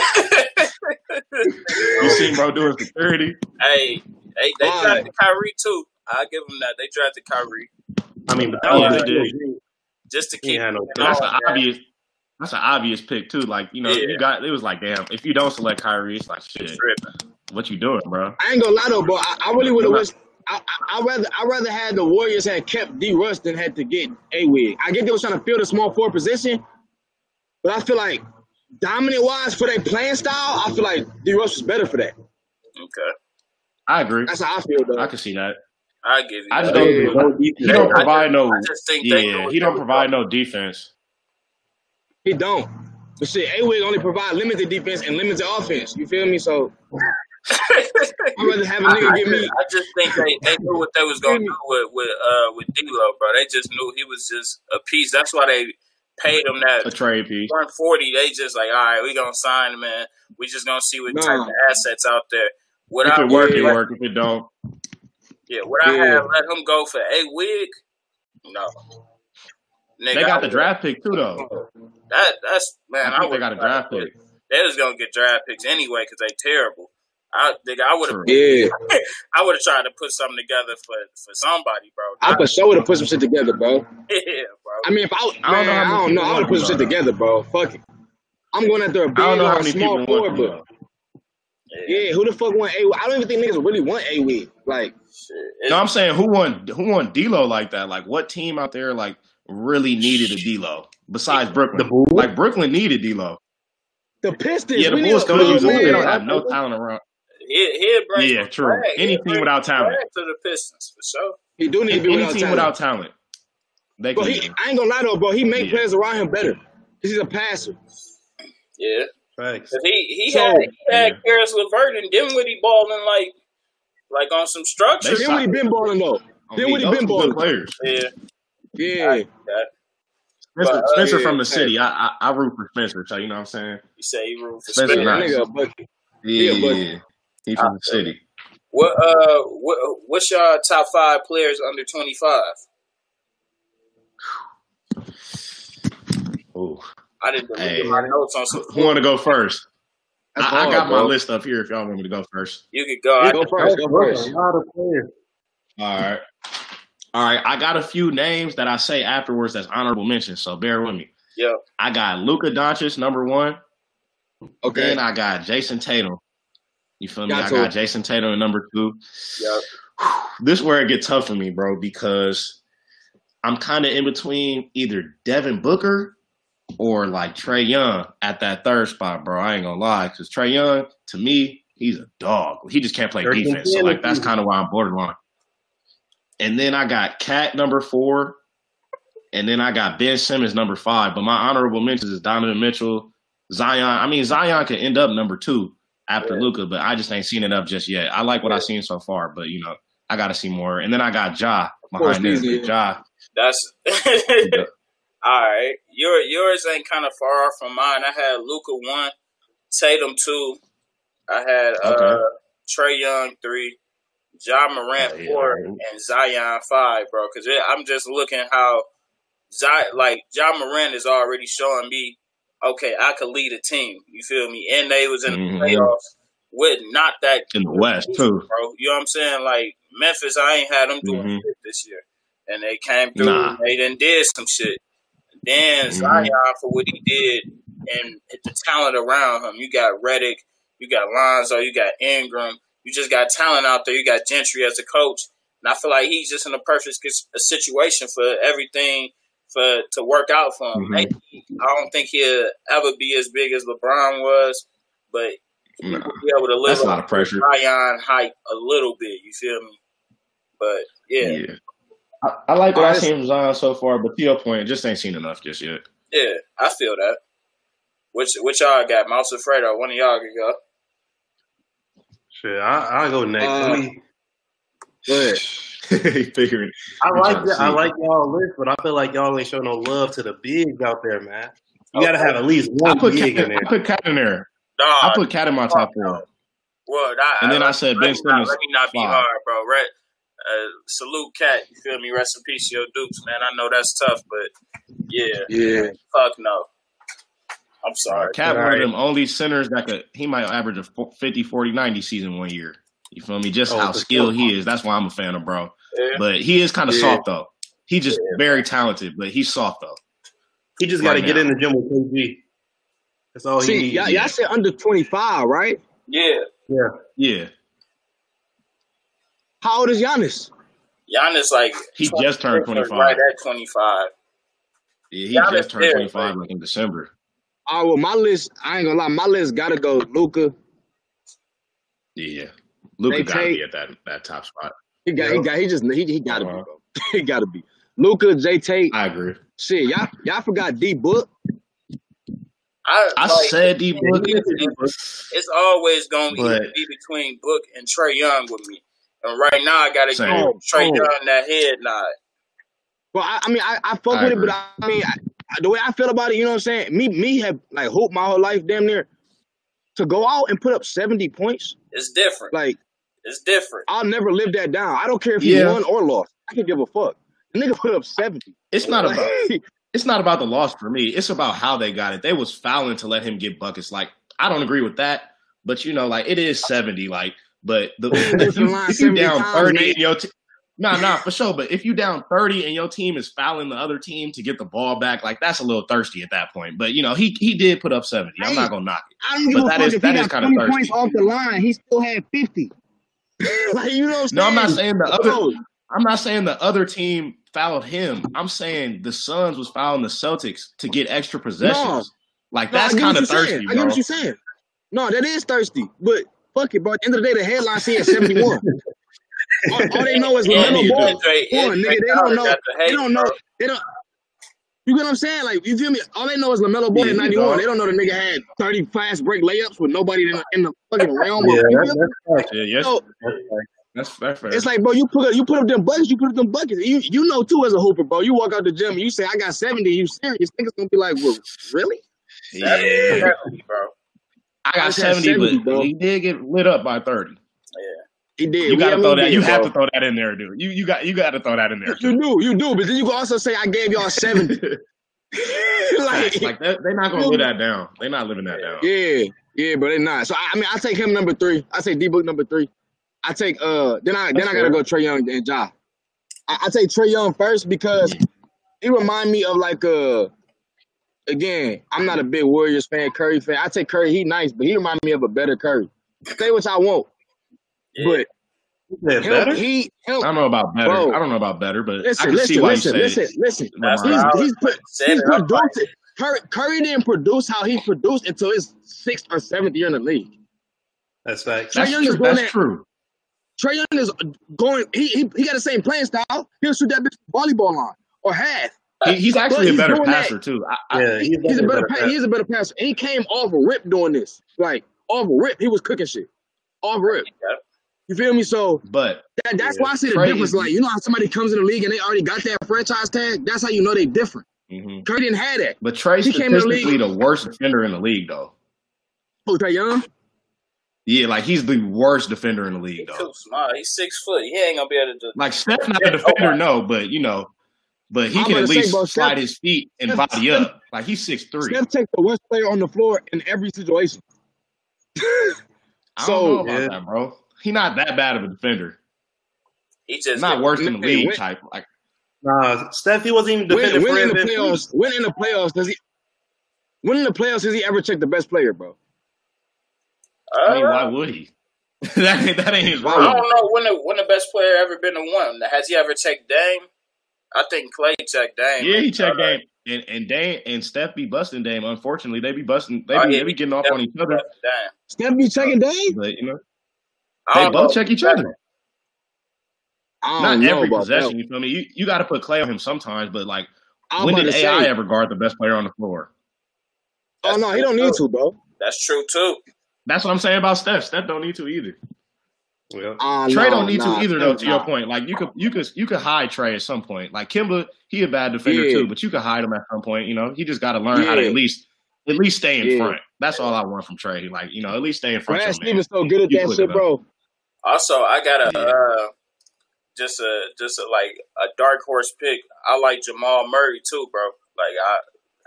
You seen bro doing security?
Hey, they they
Why?
drafted Kyrie too. I give them that. They drafted Kyrie
I mean, but that
Yeah,
was
they did.
just to keep.
had no
That's an obvious. That's an obvious pick too. Like you know,
Yeah.
you got it was like, damn, if you don't select Kyrie, it's like shit.
Tripping.
What you doing, bro?
I ain't gonna lie though, bro. I, I really would have wished. I, I, I rather I rather had the Warriors had kept D Russ than had to get A Wig. I get they was trying to fill the small forward position, but I feel like dominant wise for their playing style, I feel like D Russ was better for that.
Okay,
I agree.
That's how I feel though.
I can see that.
I give you.
I just don't.
Yeah.
no.
He don't provide no.
I just think they
Yeah, he don't provide no defense.
He don't. But shit, A Wig only provide limited defense and limited offense. You feel me? So I'd rather have a
I,
nigga
I
give
just,
me
I just think they, they knew what they was gonna do with with uh with D'Lo, bro. They just knew he was just a piece. That's why they paid him that
A
that
trade piece.
one forty. They just like, all right, we gonna sign him, man. We just gonna see what
Nah.
type of assets out there. What
If
I
it work, it
let-
work. If it don't,
Yeah, would I have let him go for a wig? No. Nigga,
they
I
got the draft pick too, though.
That that's man.
I think they
would
got a draft pick.
They was gonna get draft picks anyway because they terrible. I think I would have.
Yeah.
I would have tried to put something together for for somebody, bro.
I for sure would have put some shit together, bro.
yeah, bro.
I mean if I,
I don't
man,
know how
I don't know. I would have put some shit together, bro. Fuck it. I'm going after a big
I don't
or a small
people
forward, but
though.
yeah, who the fuck want A? I don't even think niggas really want A Wig. Like
Shit. It-
No, I'm saying who won? Who won D'Lo like that? Like what team out there like really needed a D'Lo besides Brooklyn?
The Bulls?
Like Brooklyn needed D'Lo.
the Pistons.
Yeah, the
we need
Bulls could
big
use him. They
man.
don't have no talent around.
He he'll bring
Yeah, true.
swag.
Any
He'll
team
bring
without talent.
to the Pistons for sure.
He do need to
Any
be without
team
talent.
without talent, they
But
can.
he, I ain't gonna lie though, bro. He make
Yeah.
players around him better. He's a passer.
Yeah, Thanks. he he
So-
had he had
Yeah.
Caris LeVert and then when he balling like like on some structure.
They
Then what he been balling though?
I
Then
mean,
what he been balling?
players.
yeah,
Yeah.
that.
Spencer,
But, uh,
Spencer
yeah,
from the
hey.
city. I, I I root for Spencer. So you know what I'm saying.
You say he root for
Spencer
Spencer.
Yeah,
nice.
nigga, a bucket.
Yeah,
Yeah, but-
yeah. He from the city.
What uh what what's your top five players under twenty five?
Ooh.
I didn't delete
Hey.
my notes on some.
Who want to go first? I, I got my list up here. If y'all want me to go first.
You could go.
Yeah,
I,
go first. Go first.
A lot of players.
All right. All right. I got a few names that I say afterwards that's honorable mentions. So bear with me.
yeah,
I got Luka Doncic number one.
Okay.
Then I got Jason Tatum. You feel me?
Got
I
to.
got Jayson Tatum at number two.
yeah.
This is where it gets tough for me, bro, because I'm kind of in between either Devin Booker or like Trae Young at that third spot, bro. I ain't gonna lie, because Trae Young, to me, he's a dog. He just can't play defense. So like that's kind of why I'm borderline. And then I got Cat number four, and then I got Ben Simmons number five. But my honorable mentions is Donovan Mitchell, Zion. I mean, Zion could end up number two after
Yeah.
Luka, but I just ain't seen it up just yet. I like what I've seen so far, but you know, I got to see more. And then I got Ja behind this.
easy.
Ja,
That's all right. Your yours ain't kind of far off from mine. I had Luka one, Tatum two. I had uh Trae Young three, Ja Morant
Oh, yeah.
four, and Zion five, bro. Because I'm just looking how Zion, like Ja Morant is already showing me, okay, I could lead a team. You feel me? And they was in the playoffs with not that
in the West too.
bro. You know what I'm saying? Like Memphis, I ain't had them doing
Mhm.
shit this year, and they came through.
Nah.
And they done did some shit. Then
Mhm.
Zion for what he did and the talent around him. You got Redick, you got Lonzo, you got Ingram. You just got talent out there. You got Gentry as a coach, and I feel like he's just in a perfect situation for everything for to work out for him.
Mhm.
Maybe, I don't think he'll ever be as big as LeBron was, but he'll be able to live
that's a
up
lot of pressure.
Zion hype a little bit. You feel me? But yeah, yeah,
Yeah. I, I like what I've seen from Zion so far, but to your point, just ain't seen enough just yet.
Yeah, I feel that. Which which y'all got? Mouse or Fredo? One of y'all can go.
Shit, I, I'll go next.
Uh,
Let me-
Go ahead.
he figured.
I
I'm
like
trying to
that. I like y'all list, but I feel like y'all ain't show no love to the bigs out there, man. You gotta have at least
I
one
put
big
cat,
in there.
I put cat in there.
Dog,
I put cat in my top four.
well, I,
And then I said Ben Simmons
Let me not be hard, bro. Right? Uh, salute, cat. You feel me? Rest in peace, to your dukes, man. I know that's tough, but yeah,
Yeah.
fuck no. I'm sorry.
Cat one of them only centers that could he might average a 50 40 90 season one year. You feel me? Just
Oh,
how skilled he is. That's why I'm a fan of bro.
Yeah.
But he is kind of
Yeah.
soft though. He just very talented, but he's soft though.
He just got to get in the gym with KG. That's all he
See,
needs.
y'all, y'all said under 25, right?
Yeah.
Yeah.
Yeah.
How old is Giannis?
Giannis, like,
He just turned 25.
Right at 25.
Yeah, he
Giannis
just turned
there,
25
man.
like in December.
Oh, well, my list, I ain't gonna lie, my list gotta go Luka.
Yeah. Luka
They
got to be at that that top spot.
He got, he got, he just, he, he gotta
Uh-huh.
be, bro. he gotta be. Luka, J Tate,
I agree.
shit, y'all, y'all forgot D Book.
I,
I
like,
said D Book.
it's always going to
But-
be between Book and Trae Young with me. And right now, I got to
Same.
give Trae
Oh.
Young that head nod.
Well, I, I mean, I, I fuck
I
with it, but I, I mean, I, the way I feel about it, you know what I'm saying? Me, me have like hope my whole life, damn near, to go out and put up 70 points.
It's different.
Like,
It's different.
I'll never live that down. I don't care if he
Yeah.
won or lost. I can give a fuck. The nigga put up 70.
It's not about it's not about the loss for me. It's about how they got it. They was fouling to let him get buckets. Like I don't agree with that, but you know, like it is seventy. Like, but the
Different
if you, if you down thirty
mate.
and your t- nah, nah, for sure. But if you down thirty and your team is fouling the other team to get the ball back, like that's a little thirsty at that point. But you know, he he did put up seventy. I'm not gonna knock it.
I don't give
But
a
that
fuck
is-
if
that
he
is
got
kinda
20
thirsty.
points off the line. He still had 50. like, you know what I'm saying?
No, I'm not saying the other.
Bro,
I'm not saying the other team fouled him. I'm saying the Suns was fouling the Celtics to get extra possessions. Like
no, I
that's
get what
kind of thirsty,
saying. I
bro.
get what you're saying. No, that is thirsty. But fuck it, bro. At the end of the day, the headline says 71. all, all they know is
Yeah,
LaMelo Ball.
do.
Trae-
Come on,
Trae
nigga, they don't know. They don't know. They don't. You get what I'm saying? Like, you feel me? All they know is LaMelo Ball
Yeah,
in 91.
know.
They don't know the nigga had 30 fast break layups with nobody in the, in the fucking realm.
Yeah,
of, you
that's,
feel me?
that's facts.
Yeah, yes,
So,
that's, that's fair.
It's like, bro, you put up, you put up them buckets, you put up them buckets. You you know too as a hooper, bro. You walk out the gym and you say, I got 70, you serious. Niggas gonna be like, well, really?
yeah.
Definitely, bro.
I got
just had
70,
70,
but
bro.
he did get lit up by 30.
He did.
You got to
Yeah,
throw that.
did,
You have to throw that in there, dude. You you got you got to throw that in there.
You do, you do, but then you can also say I gave y'all 70. like,
like that, they're not gonna live that down. They're not living that down.
yeah, yeah, but they're not. So I, I mean, I take him number three. I say D Book number three. I take uh then I then
That's
I gotta
fair.
go Trae Young and Ja. I, I take Trae Young first because he remind me of like uh again, I'm not a big Warriors fan, Curry fan. I take Curry, he nice, but he remind me of a better Curry. Say what I want.
Yeah.
But
Is that
him,
better?
he
I don't know about better.
Bro.
I don't know about better, but I
listen,
can
listen,
see why
listen,
you
listen,
say
listen.
That's
Lamar.
He's
what I was
he's put
Set
he's
it
produced Curry, Curry didn't produce how he produced until his sixth or seventh year in the league.
That's facts.
Trae
That's
Young is
true.
going
That's
at-
true.
Trae Young is going. He he, he got the same playing style. He'll shoot that bitch volleyball line or half.
He, he's actually
But
a
he's
better
doing that-
passer too. I, I,
Yeah,
He- he's a
definitely
better. Pa- he's a better passer. And he came off a rip doing this. Like off a rip, he was cooking shit. Off rip.
Yep.
You feel me? So
but
that, that's
Yeah.
why I see the
Trae
difference. Like you know how somebody comes in the league and they already got that franchise tag. That's how you know they different.
mhm.
Curry didn't have that.
but Trae's
He came in the
statistically
league-
the worst defender in the league, though.
Who Trae Young?
Yeah, like he's the worst defender in the league, though.
too small. He's six foot. He ain't gonna be able to do.
Like Steph's not a defender, no, but you know, but he
I'm
can at
gonna say,
least
bro,
slide
Steph-
his feet and
Steph-
body up. Like he's six three.
Steph takes the worst player on the floor in every situation.
I
so-
don't know about
Yeah.
that, bro. He's not that bad of a defender.
He just
Not worse than the league
when-
type. Like
Nah, Steph, he wasn't even
When,
defending
when in the
MVP.
playoffs? When in the playoffs does he? When in the playoffs has he ever checked the best player, bro?
I mean,
Uh,
why would he? that, ain't- that ain't his
Why
I don't know when the when the best player ever been to one. Has he ever checked Dame? I think Klay checked Dame.
Yeah, he checked
Uh,
Dame. And and Dame and Steph be busting Dame. Unfortunately, they be busting. They
Oh,
be,
yeah,
they be getting off
Steph
on each other.
Dame.
Steph be checking Dame?
But you know,
I
they both
know.
check each other. Not every possession.
that.
You feel me? You you got to put Klay on him sometimes. But like,
I'm
when did
to
AI
say,
ever guard the best player on the floor?
oh no, he don't need to, bro.
That's true too.
That's what I'm saying about Steph. Steph don't need to either.
Yeah.
Uh,
Trae
no,
don't need
nah,
to either, though.
nah.
To your point, like you could, you could, you could hide Trae at some point. Like Kemba, he a bad defender
Yeah.
too, but you could hide him at some point. You know, he just got to learn how to at least, at least stay in
Yeah.
front. That's all I want from Trae. Like you know, at least stay in front.
Brad
of your.
Stevens so good at
You
that shit, bro.
Also, I got a
Yeah.
uh, just a just a like a dark horse pick. I like Jamal Murray too, bro. Like I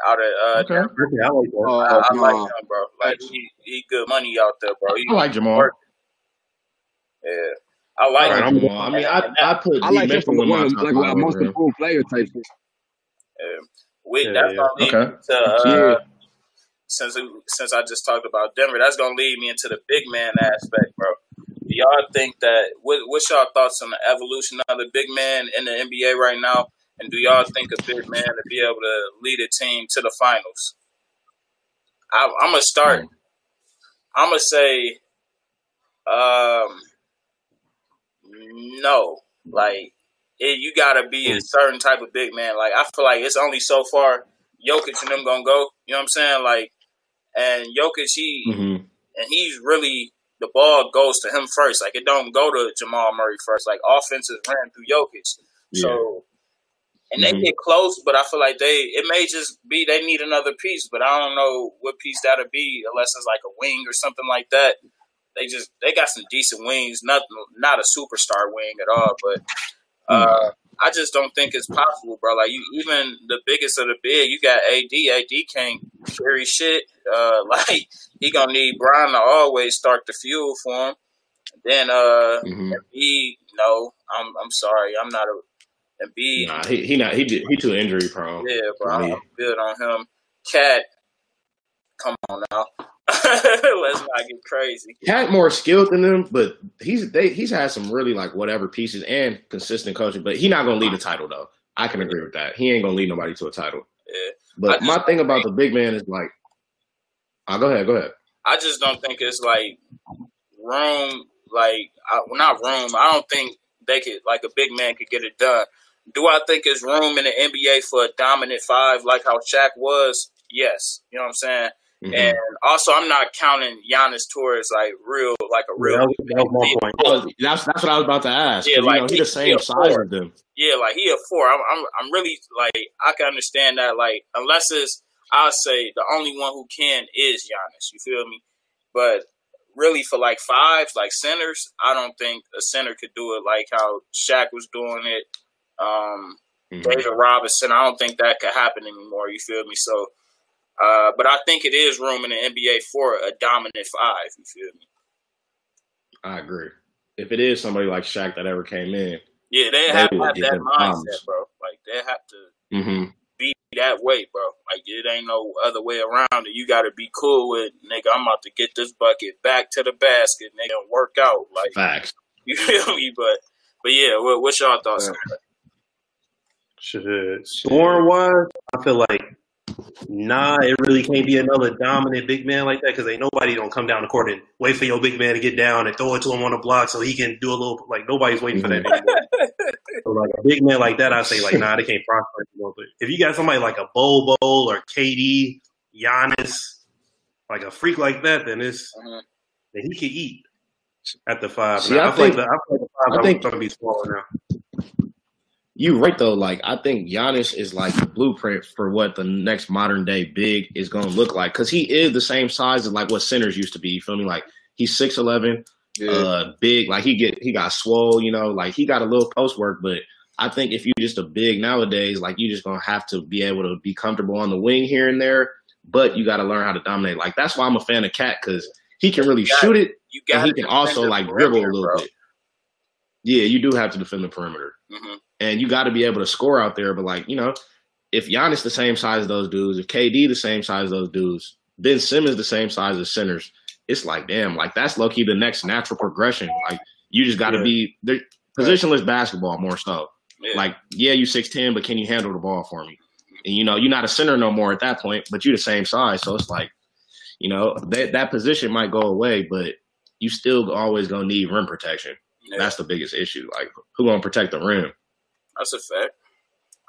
out at uh,
Okay.
Denver,
Okay, I like that.
Oh,
I, I like him, bro. Like he, he good money out there, bro. He,
I like Jamal.
work. Yeah, I like
I
Alright,
like
him.
I'm-
Jamal. I mean, I, I put
I like him for one of
top
like a most
over
improved player type shit.
Yeah. We,
Yeah,
that's
yeah.
gonna lead
Okay.
me to uh,
Yeah.
since since I just talked about Denver, that's gonna lead me into the big man aspect, bro. Do y'all think that what, what's y'all thoughts on the evolution of the big man in the NBA right now? And do y'all think a big man to be able to lead a team to the finals? I, I'm gonna start. I'm gonna say, um, no. Like, it, you gotta be a certain type of big man. Like, I feel like it's only so far Jokic and them gonna go. You know what I'm saying? Like, and Jokic, he
hmm
and he's really the ball goes to him first. Like, it don't go to Jamal Murray first. Like, offenses ran through Jokic. So, and they
Mhm.
get close, but I feel like they it may just be they need another piece, but I don't know what piece that'll be unless it's like a wing or something like that. They just they got some decent wings, not not a superstar wing at all, but uh, I just don't think it's possible, bro. Like you, even the biggest of the big, you got AD. AD can't carry shit. Uh, like he gonna need Brian to always start the fuel for him. Then uh,
hmm
Embiid, no, I'm I'm sorry, I'm not a Embiid.
Nah, he he not he he too injury prone.
Yeah, bro. I'm good on him. Cat, come on now, let's not get crazy.
Cat more skilled than them, but he's they he's had some really like whatever pieces and consistent coaching. But he not gonna lead a title though. I can agree with that. He ain't gonna lead nobody to a title.
Yeah.
But
just
my thing about the big man is like, oh, go ahead, go ahead.
I just don't think it's like room, like I, well, not room. I don't think they could like a big man could get it done. Do I think it's room in the NBA for a dominant five like how Shaq was? Yes, you know what I'm saying.
Mhm.
And also, I'm not counting Giannis towards like real, like a
That
real.
was, that was my point.
Oh, that's that's what I was about to ask.
Yeah,
you
like,
know, he
he-
the same
a
size
four.
as them.
Yeah, like he a four. I'm, I'm, I'm really like I can understand that. Like unless it's, I'll say the only one who can is Giannis. You feel me? But really, for like fives, like centers, I don't think a center could do it like how Shaq was doing it. Um,
Mhm.
David Robinson, I don't think that could happen anymore. You feel me? So, uh, but I think it is room in the NBA for a dominant five. You feel me?
I agree. If it is somebody like Shaq that ever came in,
Yeah, they have to have that mindset, bro. Like they have to.
hmm
be that way, bro. Like it ain't no other way around it. You got to be cool with, nigga. I'm about to get this bucket back to the basket, nigga, and work out. Like
facts.
you feel me? But but yeah, what, what's y'all thoughts? on that?
Shit. Scoring wise, I feel like nah, it really can't be another dominant big man like that because ain't nobody gonna come down the court and wait for your big man to get down and throw it to him on the block so he can do a little like nobody's waiting for that anymore. So like a big man like that, I say like nah, they can't prosper anymore. But if you got somebody like a Bobo or KD, Giannis, like a freak like that, then it's
Mhm.
then he can eat at the five.
See,
And
I
I, feel like
think-
the, I feel like the
I
five
think-
going to be smaller now.
You right though. Like I think Giannis is like the blueprint for what the next modern day big is going to look like because he is the same size as like what centers used to be. You feel me? Like he's six eleven,
Yeah.
uh, big. Like he get he got swole. You know, like he got a little post work, but I think if you're just a big nowadays, like you just gonna have to be able to be comfortable on the wing here and there, but you got to learn how to dominate. Like that's why I'm a fan of Cat because he can really shoot it
You
and
got
he can also like dribble a little bit. Yeah, you do have to defend the perimeter
hmm
and you got to be able to score out there. But like you know, if Giannis the same size as those dudes, if KD the same size as those dudes, Ben Simmons the same size as centers, it's like damn, like that's low key the next natural progression. Like you just got to
Yeah.
be positionless basketball more so.
Yeah.
Like yeah, you six ten, but can you handle the ball for me? And you know you're not a center no more at that point, but you're the same size, so it's like you know that that position might go away, but you still always gonna need rim protection.
yeah,
That's the biggest issue. Like who gonna protect the rim?
That's a fact.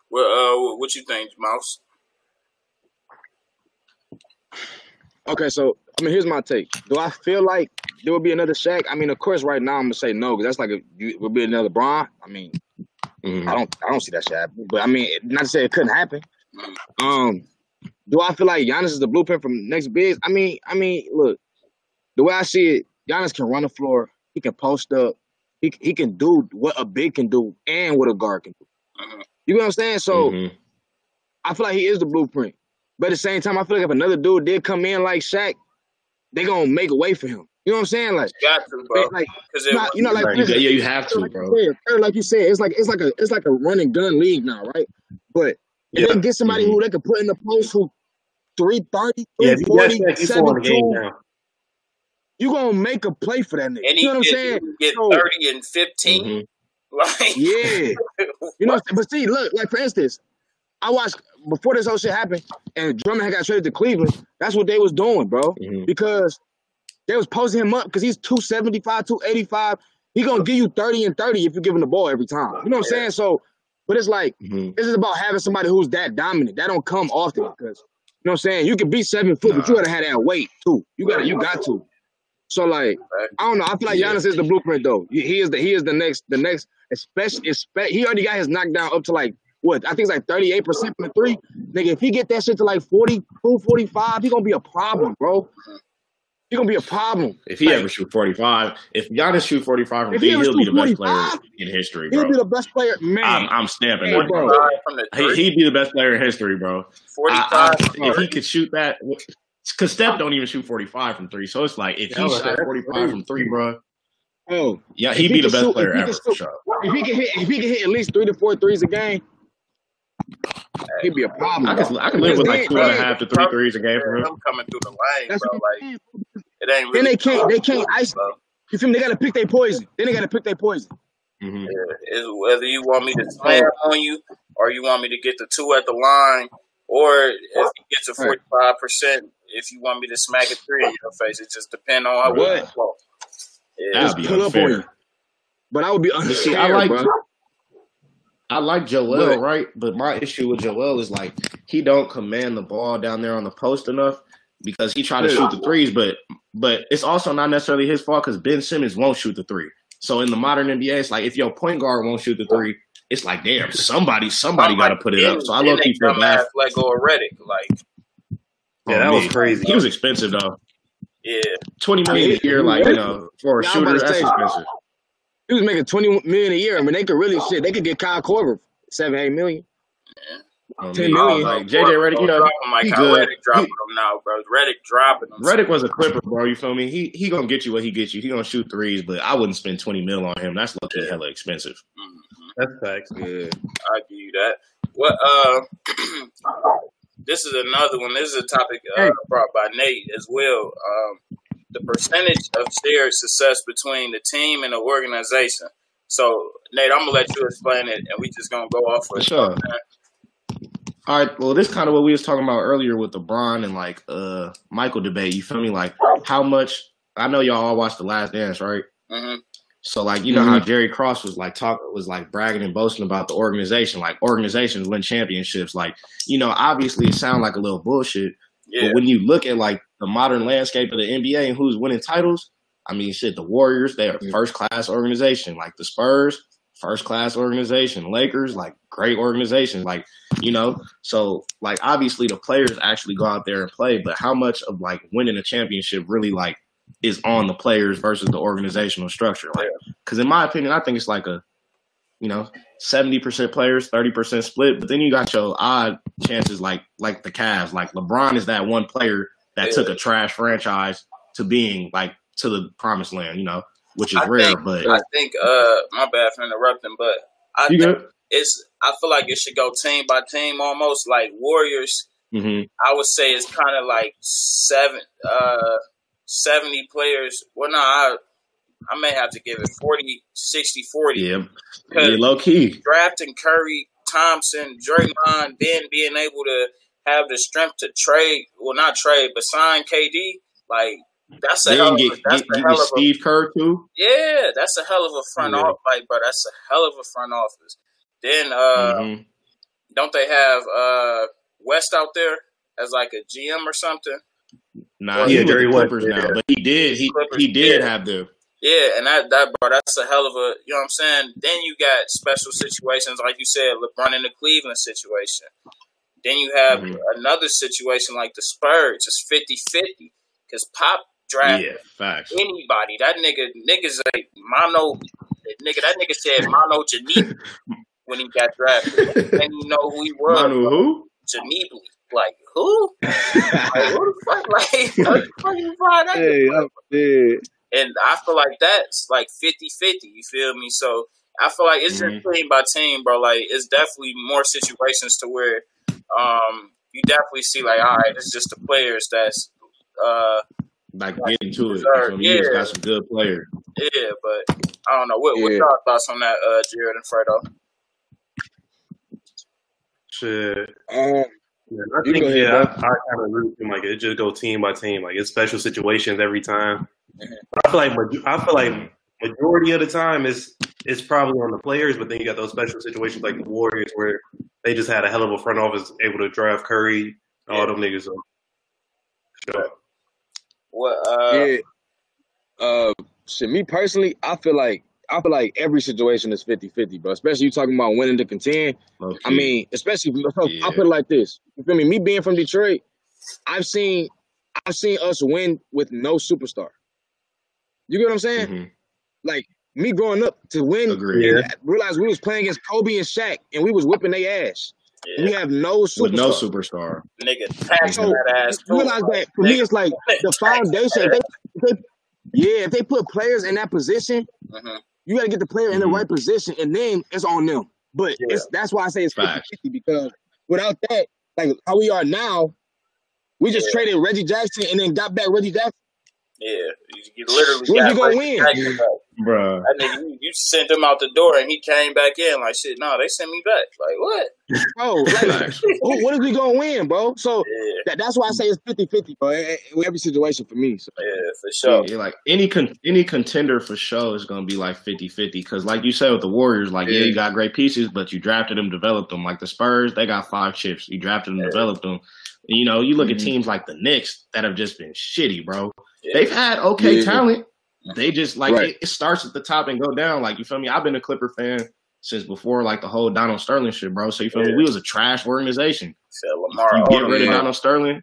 Well, uh, what you think, Mouse?
Okay, so I mean, here's my take. Do I feel like there will be another Shaq? I mean, of course, right now I'm gonna say no because that's like a you, would be another Bron. I mean,
Mhm.
I don't, I don't see that shit happen. But I mean, not to say it couldn't happen. Um, do I feel like Giannis is the blueprint from next bigs? I mean, I mean, look, the way I see it, Giannis can run the floor. He can post up. He he can do what a big can do and what a guard can do.
Mm-hmm.
You know what I'm saying? So
mm-hmm.
I feel like he is the blueprint. But at the same time, I feel like if another dude did come in like Shaq, they gonna make a way for him. You know what I'm saying? Like, you
got to, bro.
Like, you know, like, yeah,
yeah, you have to,
like
bro.
Said, like you said, it's like it's like a it's like a running gun league now, right? But
yeah.
they get somebody
mm-hmm.
who they can put in the post who 330, 340,
yeah,
7,
2,
you gonna make a play for that nigga.
and
You know what I'm saying?
get
So-
30 and 15.
Mhm.
Like,
Yeah. You know, what I'm saying? but see, look, like for instance, I watched before this whole shit happened, and Drummond had got traded to Cleveland. That's what they was doing, bro,
Mhm.
because they was posting him up because he's 275, 285. He gonna give you 30 and 30 if you give him the ball every time. You know what I'm saying? So, but it's like
Mhm.
this is about having somebody who's that dominant. That don't come often because you know what I'm saying. You can be seven foot, but you gotta have that weight too. You gotta, you got to. So like, I don't know. I feel like Giannis is the blueprint though. He he is the he is the next the next especially especially he already got his knockdown up to like what I think it's like 38 percent from the three. Nigga, if he get that shit to like 42, 45, he gonna be a problem, bro. He gonna be a problem.
If he
Like,
ever shoot 45, if Giannis shoot 45 from
If he
three,
ever
he'll be the
shoot
best player
45,
in history, bro.
he'll
bro.
be the best player, man.
I'm, I'm stamping
Hey,
that,
bro.
bro.
45 from the
He,
three,
he'd be the best player in history, bro. I,
45
I, if he could shoot that, because Steph don't even shoot 45 from three. So it's like if
Yeah,
he shot 45 from three, bro,
oh,
yeah, he'd
he
be the best
shoot,
player ever
can
for
shoot,
sure.
if he can hit, if he can hit at least three to four threes a game, he'd be a problem.
I
bro.
can I can live with like two and a
then
half to three threes a game for him.
Them coming through the lane,
that's
bro. Like, it ain't
Then they can't they can't ice.
bro.
You feel me? They gotta pick their poison. Then they gotta pick their poison.
hmm
Yeah, is whether you want me to slam on you or you want me to get the two at the line, or if you get to forty five percent, if you want me to smack a three in your face, it just depends on how
What?
you flow. Yeah,
Just
be
pull up on you. But I would be
But
unfair,
see, I like
bro.
I like Joel,
But
right? But my issue with Joel is like he don't command the ball down there on the post enough because he try to shoot the threes, but but it's also not necessarily his fault because Ben Simmons won't shoot the three. So in the modern NBA, it's like if your point guard won't shoot the three, it's like damn, somebody somebody got to put it up. So I
love
low
they
key feel
dumbass
bad.
let go of Redick. Like,
Yeah,
on
that was crazy.
He was expensive though.
yeah,
twenty million
I mean,
a year, like you know, for a
Yeah,
shooter, that's
say-
expensive.
he was making twenty million a year. I mean, they could really shit. They could get Kyle Korver seven, eight million.
On
10
me.
million.
Like JJ Redick, you know,
dropping like
he
how
good.
Redick dropping them now, bro. Redick dropping them.
Redick was a clipper, bro. You feel me? He he gonna get you what he gets you. He gonna shoot threes, but I wouldn't spend twenty mil on him. That's lucky hella expensive.
Mhm.
That's facts.
Yeah.
I give you that. What? Uh, this is another one. This is a topic uh, brought by Nate as well. Um, the percentage of shared success between the team and the organization. So, Nate, I'm gonna let you explain it, and we just gonna go off
For
with
sure. All right. Well, this kind of what we was talking about earlier with the Bron and like uh Michael debate. You feel me? Like how much? I know y'all all watched The Last Dance, right?
hmm
So like you know how Jerry Krause was like talk was like bragging and boasting about the organization, like organizations win championships. Like you know, obviously it sounds like a little bullshit,
Yeah,
but when you look at like the modern landscape of the NBA and who's winning titles, I mean, shit, the Warriors they are
Mm.
first class organization. Like the Spurs, first class organization. Lakers, like great organization. Like you know, so like obviously the players actually go out there and play, but how much of like winning a championship really like is on the players versus the organizational structure? Like, because in my opinion, I think it's like a you know, seventy percent players, thirty percent split. But then you got your odd chances, like like the Cavs. Like LeBron is that one player that
Yeah.
took a trash franchise to being like to the promised land. You know, which is
I
rare.
think-
but
I think. Uh, my bad for interrupting, but I
you
think it's. I feel like it should go team by team, almost like Warriors.
hmm
I would say it's kind of like seven, uh, 70 players. Well, no, I, I may have to give it 40, 60, 40.
Yeah, yeah, low key.
drafting Curry, Thompson, Draymond, then being able to have the strength to trade, well, not trade, but sign KD, like, that's a hell
Then
of a, that's
get,
a hell of a,
Steve Kerr too.
yeah, that's a hell of a front
Yeah.
office, like, bro, that's a hell of a front office. Then, uh,
Mhm.
don't they have, uh, West out there as like a GM or something?
Nah,
Yeah,
he with
Jerry West,
Clippers
yeah.
now, but he did he
Clippers,
he did
yeah.
have the
Yeah, and that that bro, that's a hell of a you know what I'm saying. Then you got special situations like you said, LeBron in the Cleveland situation. Then you have
Mhm.
another situation like the Spurs, it's 50-50 because Pop draft
yeah
anybody. That nigga niggas like mono nigga. That nigga said Manu Ginobili when he got drafted, and you know who he was.
Manu who?
Like who? Like who the fuck? Like who the fuck you find that?
hey, I'm dead.
And I feel like that's like 50-50, you feel me? So I feel like it's
Mhm.
just team by team, bro. Like it's definitely more situations to where um you definitely see like, all right, it's just the players that's uh
Like getting to it. You feel me? He just
Yeah.
got some good players.
yeah, but I don't know. What what
Yeah.
y'all thoughts on that, uh Jared and Fredo?
Shit.
Um,
Yeah, I
You
think
ahead,
yeah, I,
bro.
I kind of agree with him. Like it just go team by team. Like it's special situations every time. I feel like I feel like majority of the time is it's probably on the players, but then you got those special situations like the Warriors where they just had a hell of a front office able to draft Curry, all
Yeah.
them niggas. So, sure.
What uh
yeah. Uh, shit, me personally, I feel like I feel like every situation is 50-50, bro. Especially you talking about winning to contend.
Low
I mean, especially so
Yeah.
I'll put it like this. You feel me? Me being from Detroit, I've seen I've seen us win with no superstar. You get what I'm saying?
Mhm.
Like me growing up to win
Agreed.
realize we was playing against Kobe and Shaq and we was whipping their ass.
yeah,
We have no superstar.
with no superstar.
nigga taxing
So,
that ass too.
You realize that for me, it's like the foundation. If they, if they, yeah, if they put players in that position,
Mhm.
You got to get the player in the
Mhm.
right position, and then it's on them. But
Yeah.
it's that's why I say it's 50
Facts.
50 because without that, like how we are now, we just
Yeah.
traded Reggie Jackson and then got back Reggie Jackson.
Yeah, you, literally
Who's he gonna
Reggie
win?
Jackson back.
Bruh.
Nigga, you, you sent him out the door and he came back in like shit. No, they sent me back. Like what?
Bro, like, who, what is he gonna win, bro? So
Yeah,
that, that's why I say it's 50 50, bro, in in every situation for me. So,
yeah, for sure.
Yeah, like any con- any contender for sure is going to be like 50-50 because like you said with the Warriors like yeah.
Yeah.
you got great pieces but you drafted them developed them like the Spurs they got five chips you drafted them
Yeah.
developed them you know you look at
Mhm.
teams like the Knicks that have just been shitty bro
Yeah.
they've had okay
Yeah.
talent they just like
Right.
it, it starts at the top and go down like you feel me I've been a Clipper fan since before like the whole Donald Sterling shit bro so you feel
Yeah.
me we was a trash organization
Said Lamar.
you get
Odom.
rid of
yeah.
Donald Sterling,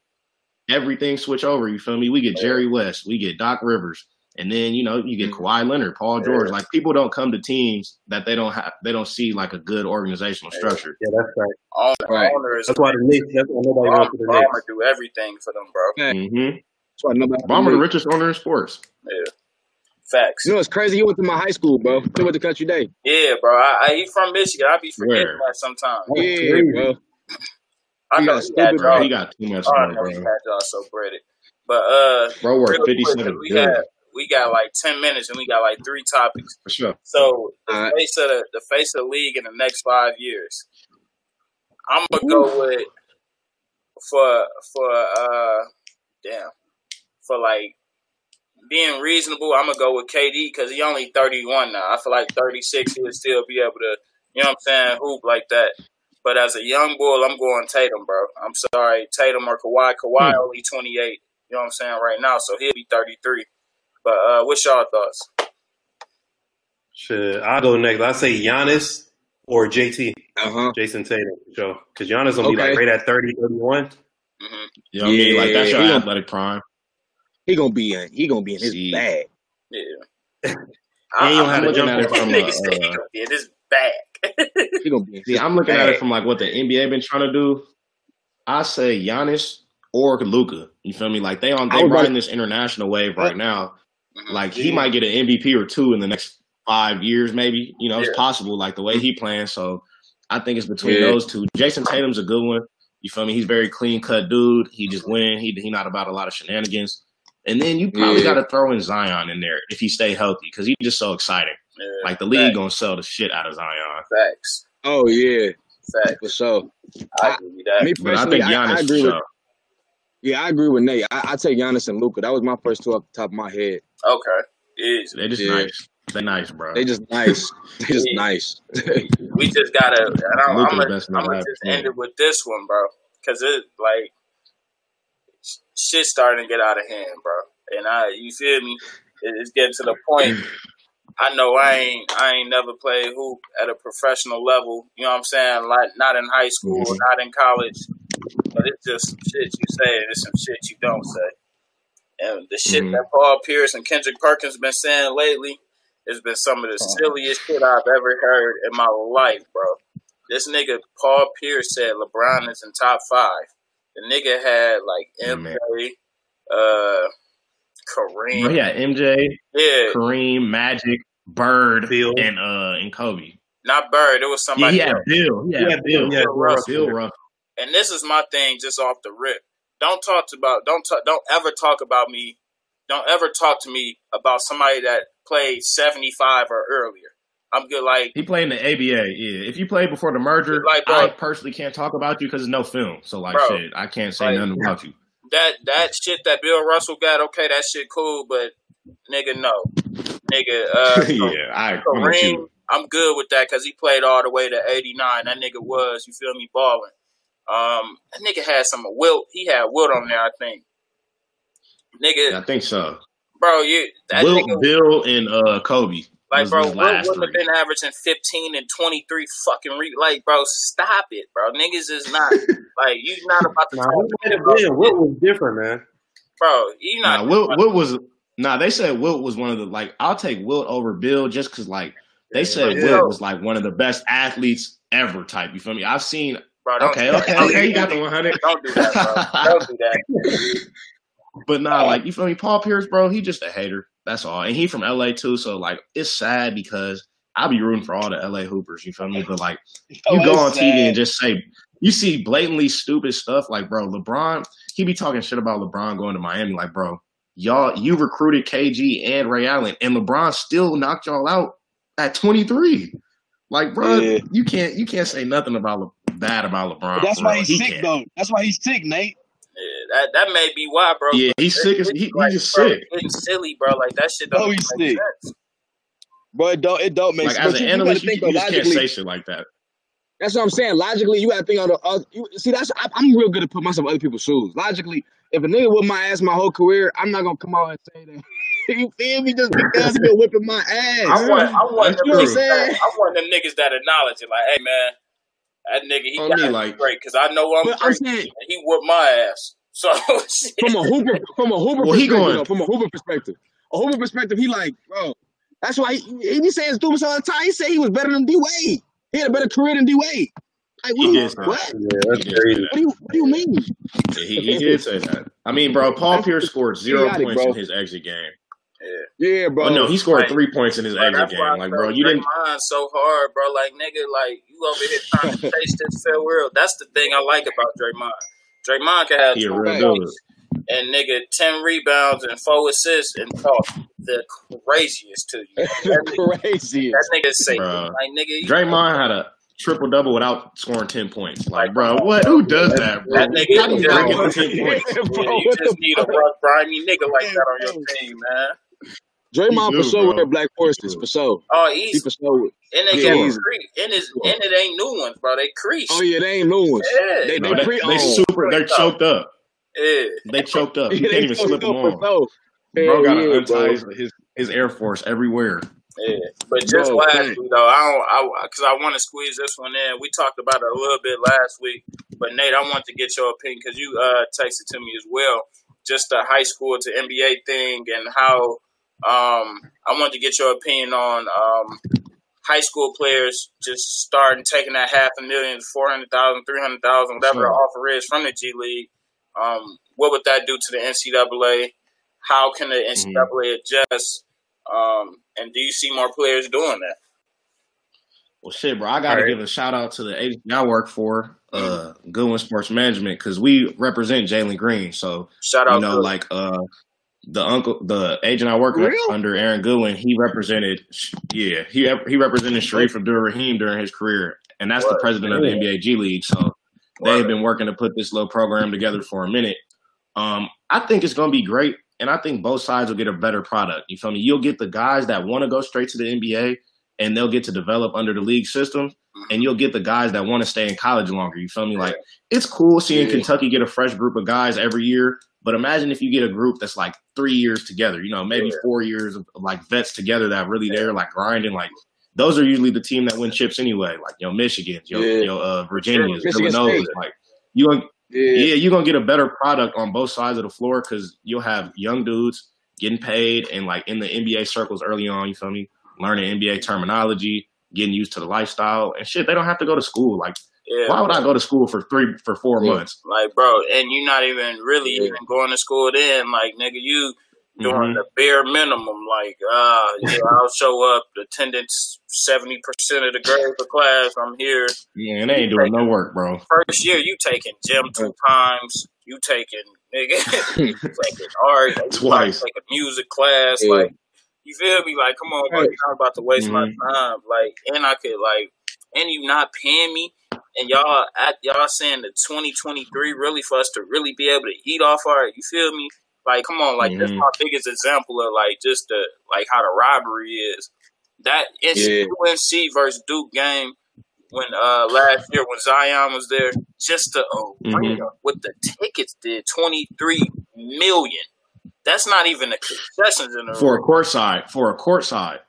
everything switch over. You feel me? We get Jerry West, we get Doc Rivers, and then you know you get
Mhm.
Kawhi Leonard, Paul
Yeah.
George. Like people don't come to teams that they don't have, they don't see like a good organizational structure.
Yeah, that's right.
Owner,
Right.
owner is
That's why the Knicks. That's why nobody wants to the Knicks.
Do everything for them, bro.
Mm-hmm.
that's why nobody.
Ballmer, the richest owner in sports.
Yeah, facts.
You know, it's crazy. He went to my high school, bro. He went to Country Day.
Yeah, bro. I, I, he from Michigan. I be forgetting
Where?
that sometimes.
Oh,
Yeah, bro.
I
got
he
stupid
Bro, he got too much
Oh, I
money,
know he
bro.
had y'all so breaded. But uh,
Bro, worth
real quick,
fifty seven
we
billion
got we got like ten minutes and we got like three topics.
for sure.
So the
Alright.
face of the, the face of the league in the next five years. I'm gonna go with for for uh damn for like being reasonable. I'm gonna go with KD because he only 31 now. I feel like 36 he would still be able to you know what I'm saying hoop like that. But as a young bull, I'm going Tatum, bro. I'm sorry, Tatum or Kawhi. Kawhi only 28. You know what I'm saying right now, so he'll be 33. But uh, what's y'all thoughts?
Shit, I'll go next. I say Giannis or JT,
Uh huh.
Jayson Tatum, for sure. Because Giannis gonna be like
Okay.
right at 30, 31.
hmm
You know what I mean? Like that's your
Yeah,
athletic prime.
He gonna be in. He gonna be in his
See.
bag.
Yeah.
And you don't have to
looking
jump
at it from
Nigga
a,
said he
uh,
gonna be in his bag.
He gonna be in
See, I'm looking at it from like what the NBA been trying to do. I say Giannis or Luka. You feel me? Like they on they
was
riding this international wave right now.
Mhm.
Like he
Yeah.
might get an MVP or two in the next five years, maybe. You know, it's possible. Like the way he playing. So I think it's between
Yeah.
those two. Jayson Tatum's a good one. You feel me? He's very clean cut dude. He just win. He he not about a lot of shenanigans. And then you probably
Yeah.
got to throw in Zion in there if he stay healthy because he's just so exciting.
Yeah.
Like the league
Facts.
gonna sell the shit out of Zion.
Facts.
Oh yeah,
Facts.
for sure.
I give you that.
Me
But I
personally,
think
I, I agree with.
sure.
Yeah, I agree with Nate. I, I take Giannis and Luka. That was my first two off the top of my head.
Okay. Easy.
They just
Yeah.
nice. They nice, bro.
They just nice. they just
Yeah.
nice.
We just gotta. And I'm,
Luka's
I'm gonna I'm gonna just end it with this one, bro. Because it like shit starting to get out of hand, bro. And I, you feel me? It's getting to the point. I know I ain't I ain't never played hoop at a professional level. You know what I'm saying? Like not in high school,
Mhm.
not in college. But it's just some shit you say and it's some shit you don't say. And the shit
Mhm.
that Paul Pierce and Kendrick Perkins been saying lately has been some of the silliest shit I've ever heard in my life, bro. This nigga Paul Pierce said LeBron is in top five. The nigga had like
Man.
MJ, uh, Kareem,
Bro, yeah, MJ,
yeah,
Kareem, Magic, Bird,
Bill.
and uh and Kobe.
not Bird. It was somebody
he had
else.
Bill.
Yeah,
Bill.
yeah,
Bill
Russell.
Russell. Bill Russell.
And this is my thing, just off the rip. Don't talk about don't talk, don't ever talk about me. Don't ever talk to me about somebody that played seventy five or earlier. I'm good. Like
He played in the ABA. Yeah, if you played before the merger,
Like, bro.
I personally can't talk about you because there's no film. So like,
Bro.
shit, I can't say
Like-
nothing about you.
that that shit that Bill Russell got. Okay, that shit cool, but nigga, no, nigga. Uh,
yeah, I
Kareem. I'm good with that because he played all the way to 89. That nigga was, you feel me, balling. Um, that nigga had some Wilt. He had Wilt on there, I think. Nigga,
I think so.
bro, you that
Will,
nigga,
Bill, and uh Kobe.
Like, bro,
his
Wilt
last
wouldn't have been averaging 15 and 23 fucking re- like, bro, stop it, bro. Niggas is not like you not about to
Nah,
talk
Wilt might have
about
been. Wilt was different, man.
bro. You not
Nah, Wilt, Wilt was nah. They said Wilt was one of the like. I'll take Wilt over Bill just because like they said
Yeah.
Wilt was like one of the best athletes ever. Type. You feel me? I've seen.
bro. Don't,
Okay, okay, okay. You got the 100.
Don't do that, bro. Don't do that.
But nah, like you feel me? Paul Pierce, bro, he just a hater. That's all. And he from LA too, so like it's sad because I'll be rooting for all the LA Hoopers. You feel me? But like oh, you go on TV and just say you see blatantly stupid stuff like, bro, LeBron, he be talking shit about LeBron going to Miami. Like, bro, y'all, you recruited KG and Ray Allen, and LeBron still knocked y'all out at 23. Like, bro,
Yeah.
you can't you can't say nothing about Le- bad about LeBron.
But that's
for
why he's
He
sick
can't.
though. That's why he's sick, Nate.
Yeah, that that may be why, bro.
Yeah, he's sick. As, he, he
Like,
just
bro,
sick.
Getting silly, bro. Like that shit oh, don't
Oh, he's
make
sick.
sense.
Bro, it don't it don't make
Like
sense.
as an
you, you
analyst, you,
think
you
though,
just can't say shit like that.
That's what I'm saying. Logically, you got to think on the other. You, see, that's I, I'm real good at put myself in other people's shoes. Logically, if a nigga whip my ass my whole career, I'm not gonna come out and say that. you feel me? Just because he been whipping my ass.
I want, I want them
You know what I'm
niggas.
saying?
I want them niggas that acknowledge it. Like, hey man, that nigga he
On
got
me, like-
be great because I know I'm
But I'm
great.
saying
and he whooped my ass. So
from a hooper, from a hooper
Well, he
perspective,
going-
though, from a hooper perspective, a hooper perspective, he like, bro. That's why he, he be saying stupid all the time. He said he was better than D Wade. He had a better career than D Wade. Like, what,
He
do you,
did
what?
Yeah, that's
He did say
crazy.
What do you, what do you mean?
Yeah, He, he did say that. I mean, bro, Paul
That's
Pierce scored zero
idiotic,
points
bro.
in his exit game.
Yeah, bro.
Oh no, he scored
Right.
three points in his exit
that's
game. Like, bro, you didn't.
Draymond so hard, bro. Like, nigga, like you over here trying to chase this fair world. That's the thing I like about Draymond. Draymond can have
He
two points and nigga ten rebounds and four assists and talk the craziest to you. That nigga,
crazy.
that nigga say like nigga.
Draymond had a triple double without scoring ten points. Like, bro, what? Who does that, bro?
That nigga
How do you
just-
bring it ten points?
Yeah,
bro,
you just need a rough, grimy nigga like that on your team, man.
Draymond
He
for sure
bro.
wear black forces
do.
for sure.
Oh,
He
easy.
for sure.
And they
Yeah,
got
easy.
cre- and it's and it ain't new ones, bro. They creased.
Oh yeah, they ain't new ones.
Yeah.
They
No,
they
they,
pre
they
owned.
super. They're choked up.
Yeah.
They choked up. You
Yeah,
can't even slip them
dope
on.
sure.
Bro
Hell
got to untie
bro.
his, his his Air Force everywhere.
Yeah, but just
Bro,
lastly
thanks.
though, I don't, I because I want to squeeze this one in. We talked about it a little bit last week, but Nate, I want to get your opinion because you uh texted to me as well, just the high school to NBA thing and how um I want to get your opinion on um high school players just starting taking that half a million, four hundred thousand, three hundred thousand, whatever the
Sure.
offer is from the G League. Um, what would that do to the NCAA? How can the NCAA adjust? Um, and do you see more players doing that?
Well, shit, bro. I got to
Alright.
give a shout out to the agency I work for, uh, Goodwin Sports Management, because we represent Jalen Green. So
Shout out,
you
out
know,
to
like uh, the uncle, the agent I work with under Aaron Goodwin, he represented, yeah, he he represented Shareef Abdur-Rahim during his career, and that's the president of the NBA G League. So they've been working to put this little program together for a minute. Um, I think it's going to be great, and I think both sides will get a better product. You feel me? You'll get the guys that want to go straight to the NBA, and they'll get to develop under the league system, and you'll get the guys that want to stay in college longer. You feel me? Like it's cool seeing
Yeah.
Kentucky get a fresh group of guys every year, but imagine if you get a group that's like three years together. You know, maybe
Yeah.
four years of like vets together that really there, like grinding. Like those are usually the team that win chips anyway. Like yo, Michigan's, yo,
Yeah.
yo, uh, Virginia's,
Michigan
Villanova.
State.
Like you gonna
Yeah.
yeah, you're gonna get a better product on both sides of the floor because you'll have young dudes getting paid and like in the NBA circles early on. You feel me? Learning NBA terminology, getting used to the lifestyle and shit. They don't have to go to school. Like,
Yeah.
why would I go to school for three for four
Yeah.
months?
Like, bro, and you're not even really
Yeah.
even going to school then. Like, nigga, you doing
Mhm.
the bare minimum. Like, uh, yeah, I'll show up, attendance 70% of the grade for class. I'm here.
Yeah, and they ain't doing no work, bro.
First year, you taking gym two times. You taking, nigga, you taking art.
Twice.
Like, taking music class. Like, you feel me? Like, come on, bro. You're not about to waste my
Mhm.
time. Like, and I could, like, and you not paying me. And y'all at y'all saying the 2023 really for us to really be able to eat off our, you feel me? Like, come on, like that's
Mhm.
my biggest example of like just the like how the robbery is. That
Yeah.
UNC versus Duke game when uh last year when Zion was there, just the arena what the tickets did 23 million. That's not even the concessions in the
For a
arena.
court side, for a court side.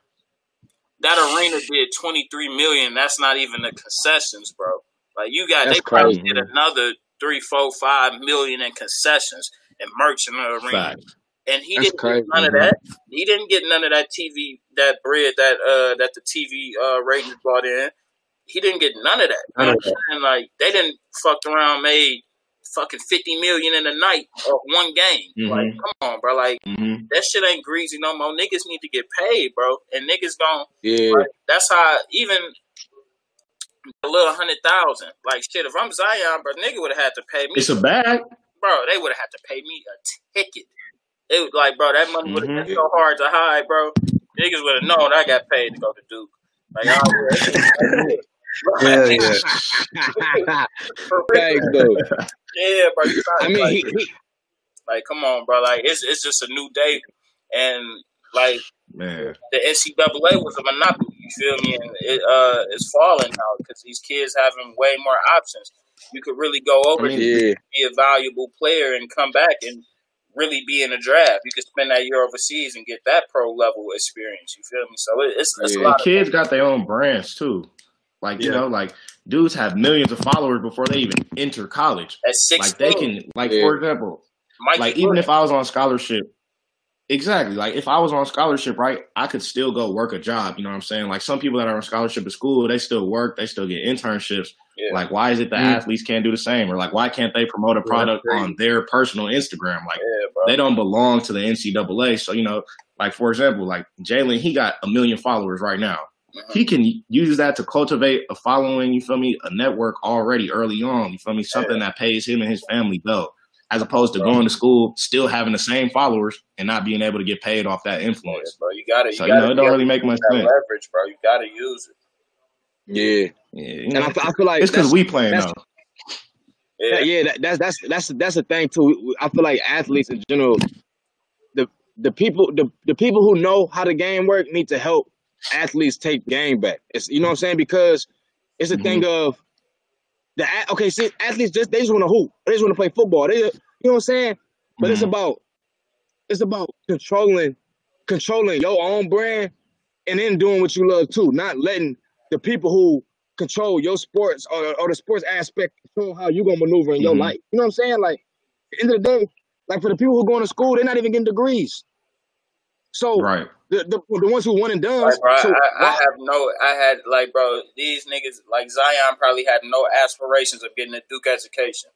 That arena did 23 million. That's not even the concessions, bro. Like you got,
That's
they probably
crazy.
did another three, four, five million in concessions and merch in the arena.
Fact.
And he
That's
didn't
crazy,
get none of that. He didn't get none of that TV, that bread that uh that the TV uh ratings brought in. He didn't get none of that. You know
None
what I'm saying? Like they didn't fucked around, made fucking fifty million in a night of one game.
Mhm.
Like, come on, bro. Like
hmm
that shit ain't greasy no more. Niggas need to get paid, bro. And niggas gon'
Yeah.
like, that's how even a little hundred thousand. Like shit, if I'm Zion, bro, nigga would have had to pay me.
It's a bag.
bro, they would have had to pay me a ticket. It was like, bro, that money would have
Mhm.
been so hard to hide, bro. Niggas would have known I got paid to go to Duke. Like, I would.
Hell yeah.
For.
Thanks, though.
Yeah, bro. You
I mean,
like,
he, he,
like, come on, bro. Like, it's it's just a new day, and like
Man.
the NCAA was a monopoly. You feel me? And it uh is falling now because these kids having way more options. You could really go over
I mean,
here,
yeah.
be a valuable player, and come back and really be in a draft. You could spend that year overseas and get that pro level experience. You feel me? So it, it's it's a lot
And
of
kids got their own brands too. Like, you know, like dudes have millions of followers before they even enter college.
at six.
Like they can like
Yeah.
for example,
Mikey
like even if I was on scholarship, exactly. Like if I was on scholarship, right, I could still go work a job. You know what I'm saying? Like some people that are on scholarship at school, they still work, they still get internships.
Yeah.
Like why is it the
Mm.
athletes can't do the same? Or like why can't they promote a product
crazy.
on their personal Instagram? Like
yeah,
they don't belong to the NCAA. So you know, like for example, like Jalen, he got a million followers right now.
Mhm.
He can use that to cultivate a following. You feel me? A network already early on. You feel me? Something that pays him and his family well, as opposed to
Bro.
going to school still having the same followers and not being able to get paid off that
Yeah,
influence.
bro. You gotta,
So you know, it
be
don't really make much
use
sense.
leverage, bro. You gotta use it.
Yeah.
Yeah, you
And I, fe- I feel like
it's because we playing
that's-
though.
Yeah,
yeah, yeah, that, that's that's that's that's the thing too. We- we- I feel like athletes in general, the the people the, the people who know how the game work need to help athletes take the game back. It's you know what I'm saying because it's a thing mm-hmm. of the okay. See, athletes just they just want to hoop. They just want to play football. They you know what I'm saying. But it's
Mhm.
about it's about controlling controlling your own brand and then doing what you love too. Not letting the people who control your sports or, or the sports aspect control how you gonna maneuver in your
Mhm.
life. You know what I'm saying? Like at the end of the day, like for the people who going to school, they're not even getting degrees. So
Right.
the, the the ones who won and done.
Like, bro,
so
I, I have no, I had like, bro, these niggas, like Zion, probably had no aspirations of getting a Duke education.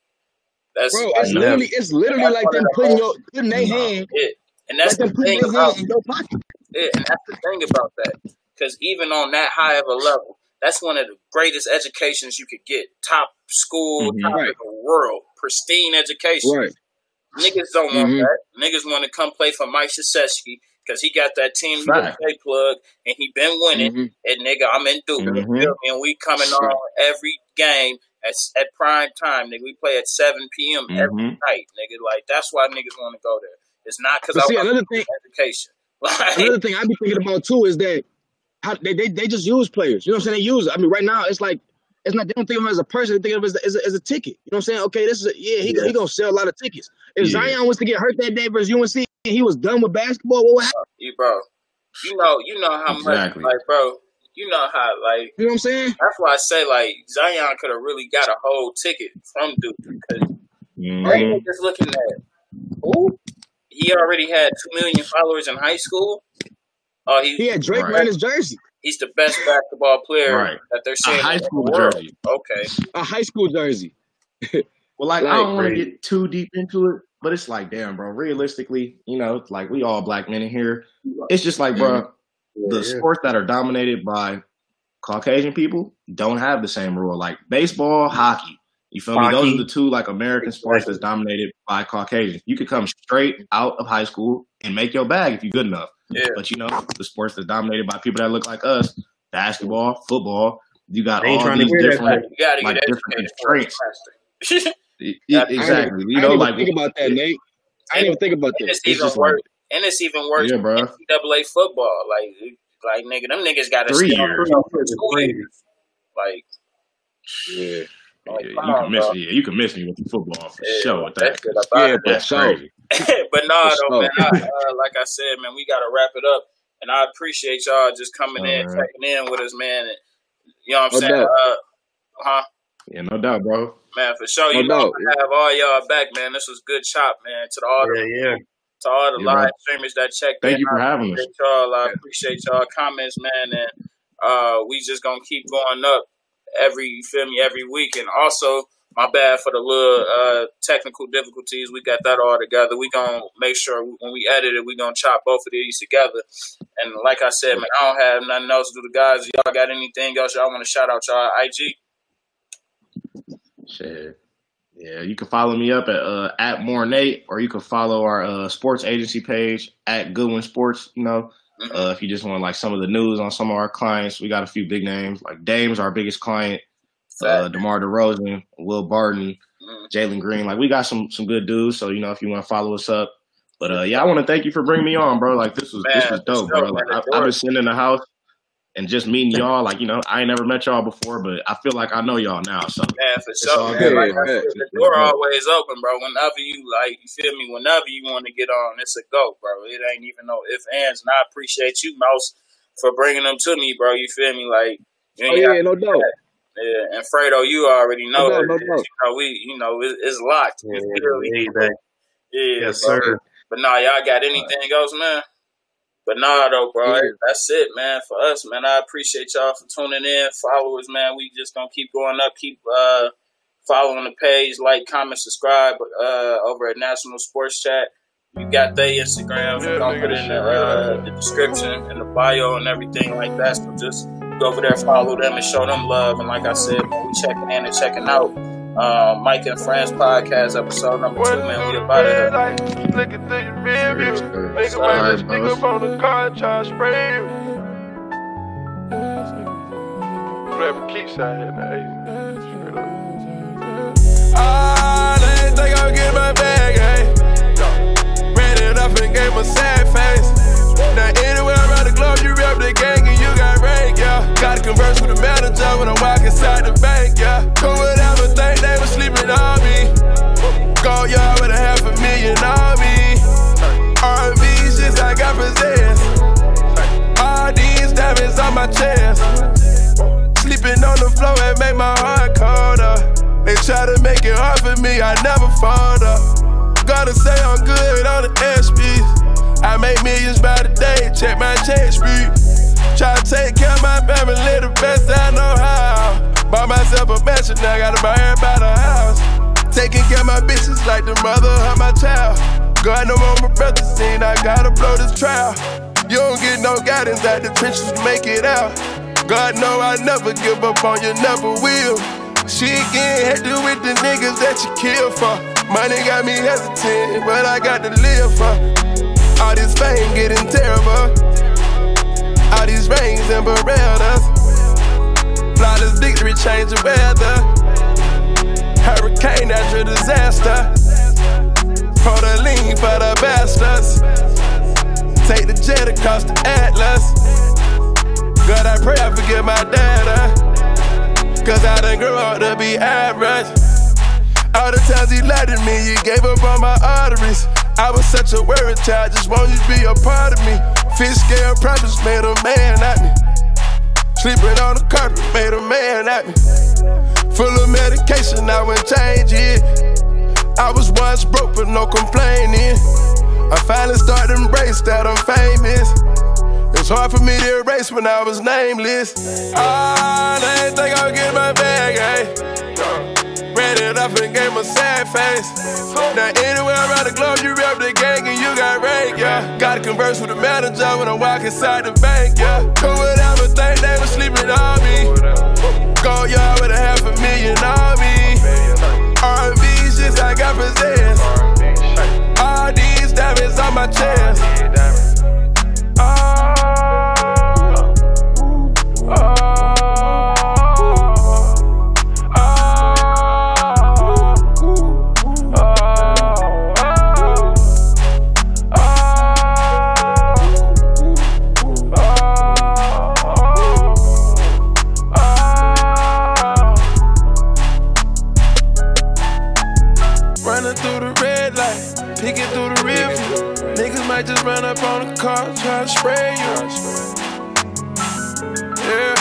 That's
bro, it's
No.
literally it's literally like them putting your putting their hand
it. And that's
them
the
putting
thing
their
about
hand in your pocket.
it. And that's the thing about that. Because even on that high of a level, that's one of the greatest educations you could get. Top school,
Mhm.
top
Right.
of the world, pristine education.
Right.
Niggas don't want
Mhm.
that. Niggas want to come play for Mike Krzyzewski because he got that team. Plug and he been winning.
Mhm.
And nigga, I'm in Duke.
Mhm.
And we coming on every game at, at prime time, nigga. We play at 7 p.m. every
Mhm.
night, nigga. Like, that's why niggas want to go there. It's not because I
see,
want
another thing,
education. Like,
another thing I be thinking about too is that how they, they they just use players. You know what I'm saying? They use. I mean, right now it's like it's not. They don't think of him as a person. They think of him as a, as a, as a ticket. You know what I'm saying? Okay, this is a, yeah. He
Yeah.
he gonna sell a lot of tickets. If
Yeah.
Zion was to get hurt that day versus UNC, he was done with basketball. What would happen?
You bro, you know, you know how
Exactly.
much, like, bro, you know how, like,
You know what I'm saying?
that's why I say, like, Zion could have really got a whole ticket from Duke because
Mhm.
right just looking at who he already had two million followers in high school. Oh, he,
He had Drake
Right.
wearing his jersey,
he's the best basketball player
Right.
that they're
A
seeing
high
in the
school
world.
jersey.
Okay,
a high school jersey.
Well, like,
Like,
I don't want to get too deep into it, but it's like, damn, bro. Realistically, you know, like we all black men in here. It's just like, bro, the
Yeah.
sports that are dominated by Caucasian people don't have the same rule. Like baseball, hockey. You feel me? Those are the two like American sports that's dominated by Caucasians. You could come straight out of high school and make your bag if you're good enough.
yeah,
But you know, the sports that's dominated by people that look like us, basketball, football, you got all these different
you
like different
educated for it
constraints.
faster.
E-
Yeah,
e-
I
exactly. You
I
know,
didn't
like
even think about that, Nate. I didn't even think about
and
that.
it's
it's
even
just like
worse. And it's even worse.
Yeah, bro.
NCAA football, like, like nigga, them niggas got to
Three
stay
years.
the field for
It's
two years. Like,
Yeah,
like,
yeah, you
on,
can miss
bro.
me. Yeah, you can miss me with the football for
Yeah,
sure with
that
that.
yeah,
out
That's
sure.
crazy.
but nah, though, man. I, uh, like I said, man, we gotta wrap it up, and I appreciate y'all just coming
Oh,
in,
man.
checking in with us, man. And, you know what I'm
No
saying? Uh, huh,
Yeah, no doubt, bro.
man, for sure.
No
You know,
doubt.
I have all y'all back, man. This was good chop, man. To the all the
Yeah, yeah.
to all the
Yeah, bro.
live streamers that checked
Thank
in.
you for
I
having us.
appreciate y'all. I appreciate y'all comments, man, and uh, we just gonna keep going up every you feel me every week. And also, my bad for the little uh, technical difficulties. We got that all together. We gonna make sure when we edit it, we gonna chop both of these together. And like I said, man, I don't have nothing else to do. The guys, y'all got anything else y'all want to shout out y'all IG?
Shit. Yeah, you can follow me up at uh, at more Nate, or you can follow our uh, sports agency page at Goodwin Sports. You know,
Mhm.
uh, if you just want like some of the news on some of our clients, we got a few big names like Dame's our biggest client, uh, DeMar DeRozan, Will Barton,
Mhm.
Jalen Green. Like we got some some good dudes. So you know, if you want to follow us up. But uh, yeah, I want to thank you for bringing me on, bro. Like this was this was
for
dope, bro. Like. I, I've been sitting in the house and just meeting y'all. Like you know, I ain't never met y'all before, but I feel like I know y'all now. So
Man, for sure,
all
man.
good,
Like I
man.
said, the door always open, bro. Whenever you like, you feel me. Whenever you want to get on, it's a go, bro. It ain't even no if ands. And I appreciate you, Mouse, for bringing them to me, bro. You feel me? Like,
Oh yeah, no doubt.
yeah. And Fredo, you already know.
No
it.
doubt, no doubt.
You know, we, you know, it, it's locked.
Yeah,
You feel me? Yeah,
Yes,
bro.
sir.
But nah, y'all got anything else, man? But nah, though, bro.
Yeah.
That's it, man. For us, man. I appreciate y'all for tuning in, followers, man. We just gonna keep going up, keep uh following the page, like, comment, subscribe uh over at National Sports Chat. You got their Instagrams. We're gonna put it in the, uh, the description and the bio and everything like that. So just go over there, follow them, and show them love. And like I said, man, we checking in and checking out. Uh, Micah and Friends podcast episode number two, man. We about it.
Looking through your rear view. Nigga
Sorry,
might just
bro.
stick up on the car and try to spray you. Whatever keeps out here now. Straight up. Ah, they think I'll get my bag, hey. Ran it up and gave 'em a sad face. Now anywhere around the globe, you rep the gang and you got rank, yeah. Gotta converse with the manager when I walk inside the bank, yeah. Who would Go yard with a half a million on me. R&B's just I got possessed. All these diamonds on my chest. Sleeping on the floor and make my heart colder. They try to make it hard for me, I never fall up. Gotta say I'm good on the SPs. I make millions by the day, check my check street. Try to take care of my family the best I know how. Buy myself a mansion, now gotta buy everybody a house. Taking care of my bitches like the mother of my child. God no more my brother seen, I gotta blow this trial. You don't get no guidance at the trenches to make it out. God know I never give up on you, never will. She getting hectic with the niggas that you kill for. Money got me hesitant, but I got to live for. All this fame getting terrible. All these rings and Berettas. Flawless victory change the weather. Hurricane, natural disaster. Lean for the bastards. Take the jet across the Atlas. God, I pray I forget my uh, Cause I done grew up to be average. All the times he lied to me, he gave up on my arteries. I was such a worried child, just want you to be a part of me. Fish scale practice made a man at me. Sleeping on the carpet made a man at me. Full of medication, I wouldn't change it. I was once broke, but no complaining. I finally started embrace that I'm famous. It's hard for me to erase when I was nameless. They ain't think I'll get my bag, eh? Up and gave a sad face. Now anywhere around the globe, you rep the gang and you got rank, yeah. Gotta converse with the manager when I walk inside the bank, yeah. Who would ever think they was sleeping on me? Go yard with a half a million on me. R&B's just I got possessed. All these diamonds on my chest. To spray you. Yeah.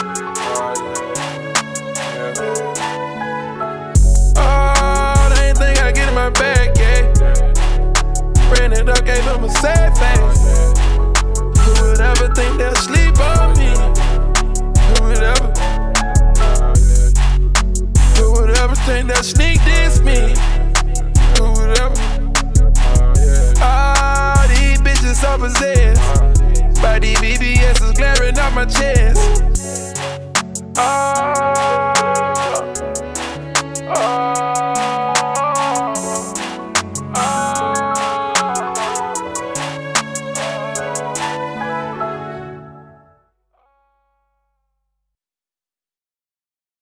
Oh, they think I get in my bag, yeah. Ran it up, gave them a sad face. Who would ever think they'll sleep on me? Who would ever? Who would ever think they'll sneak this me? Who would ever? All these bitches so possessed body BBS is glaring out my chest. Oh.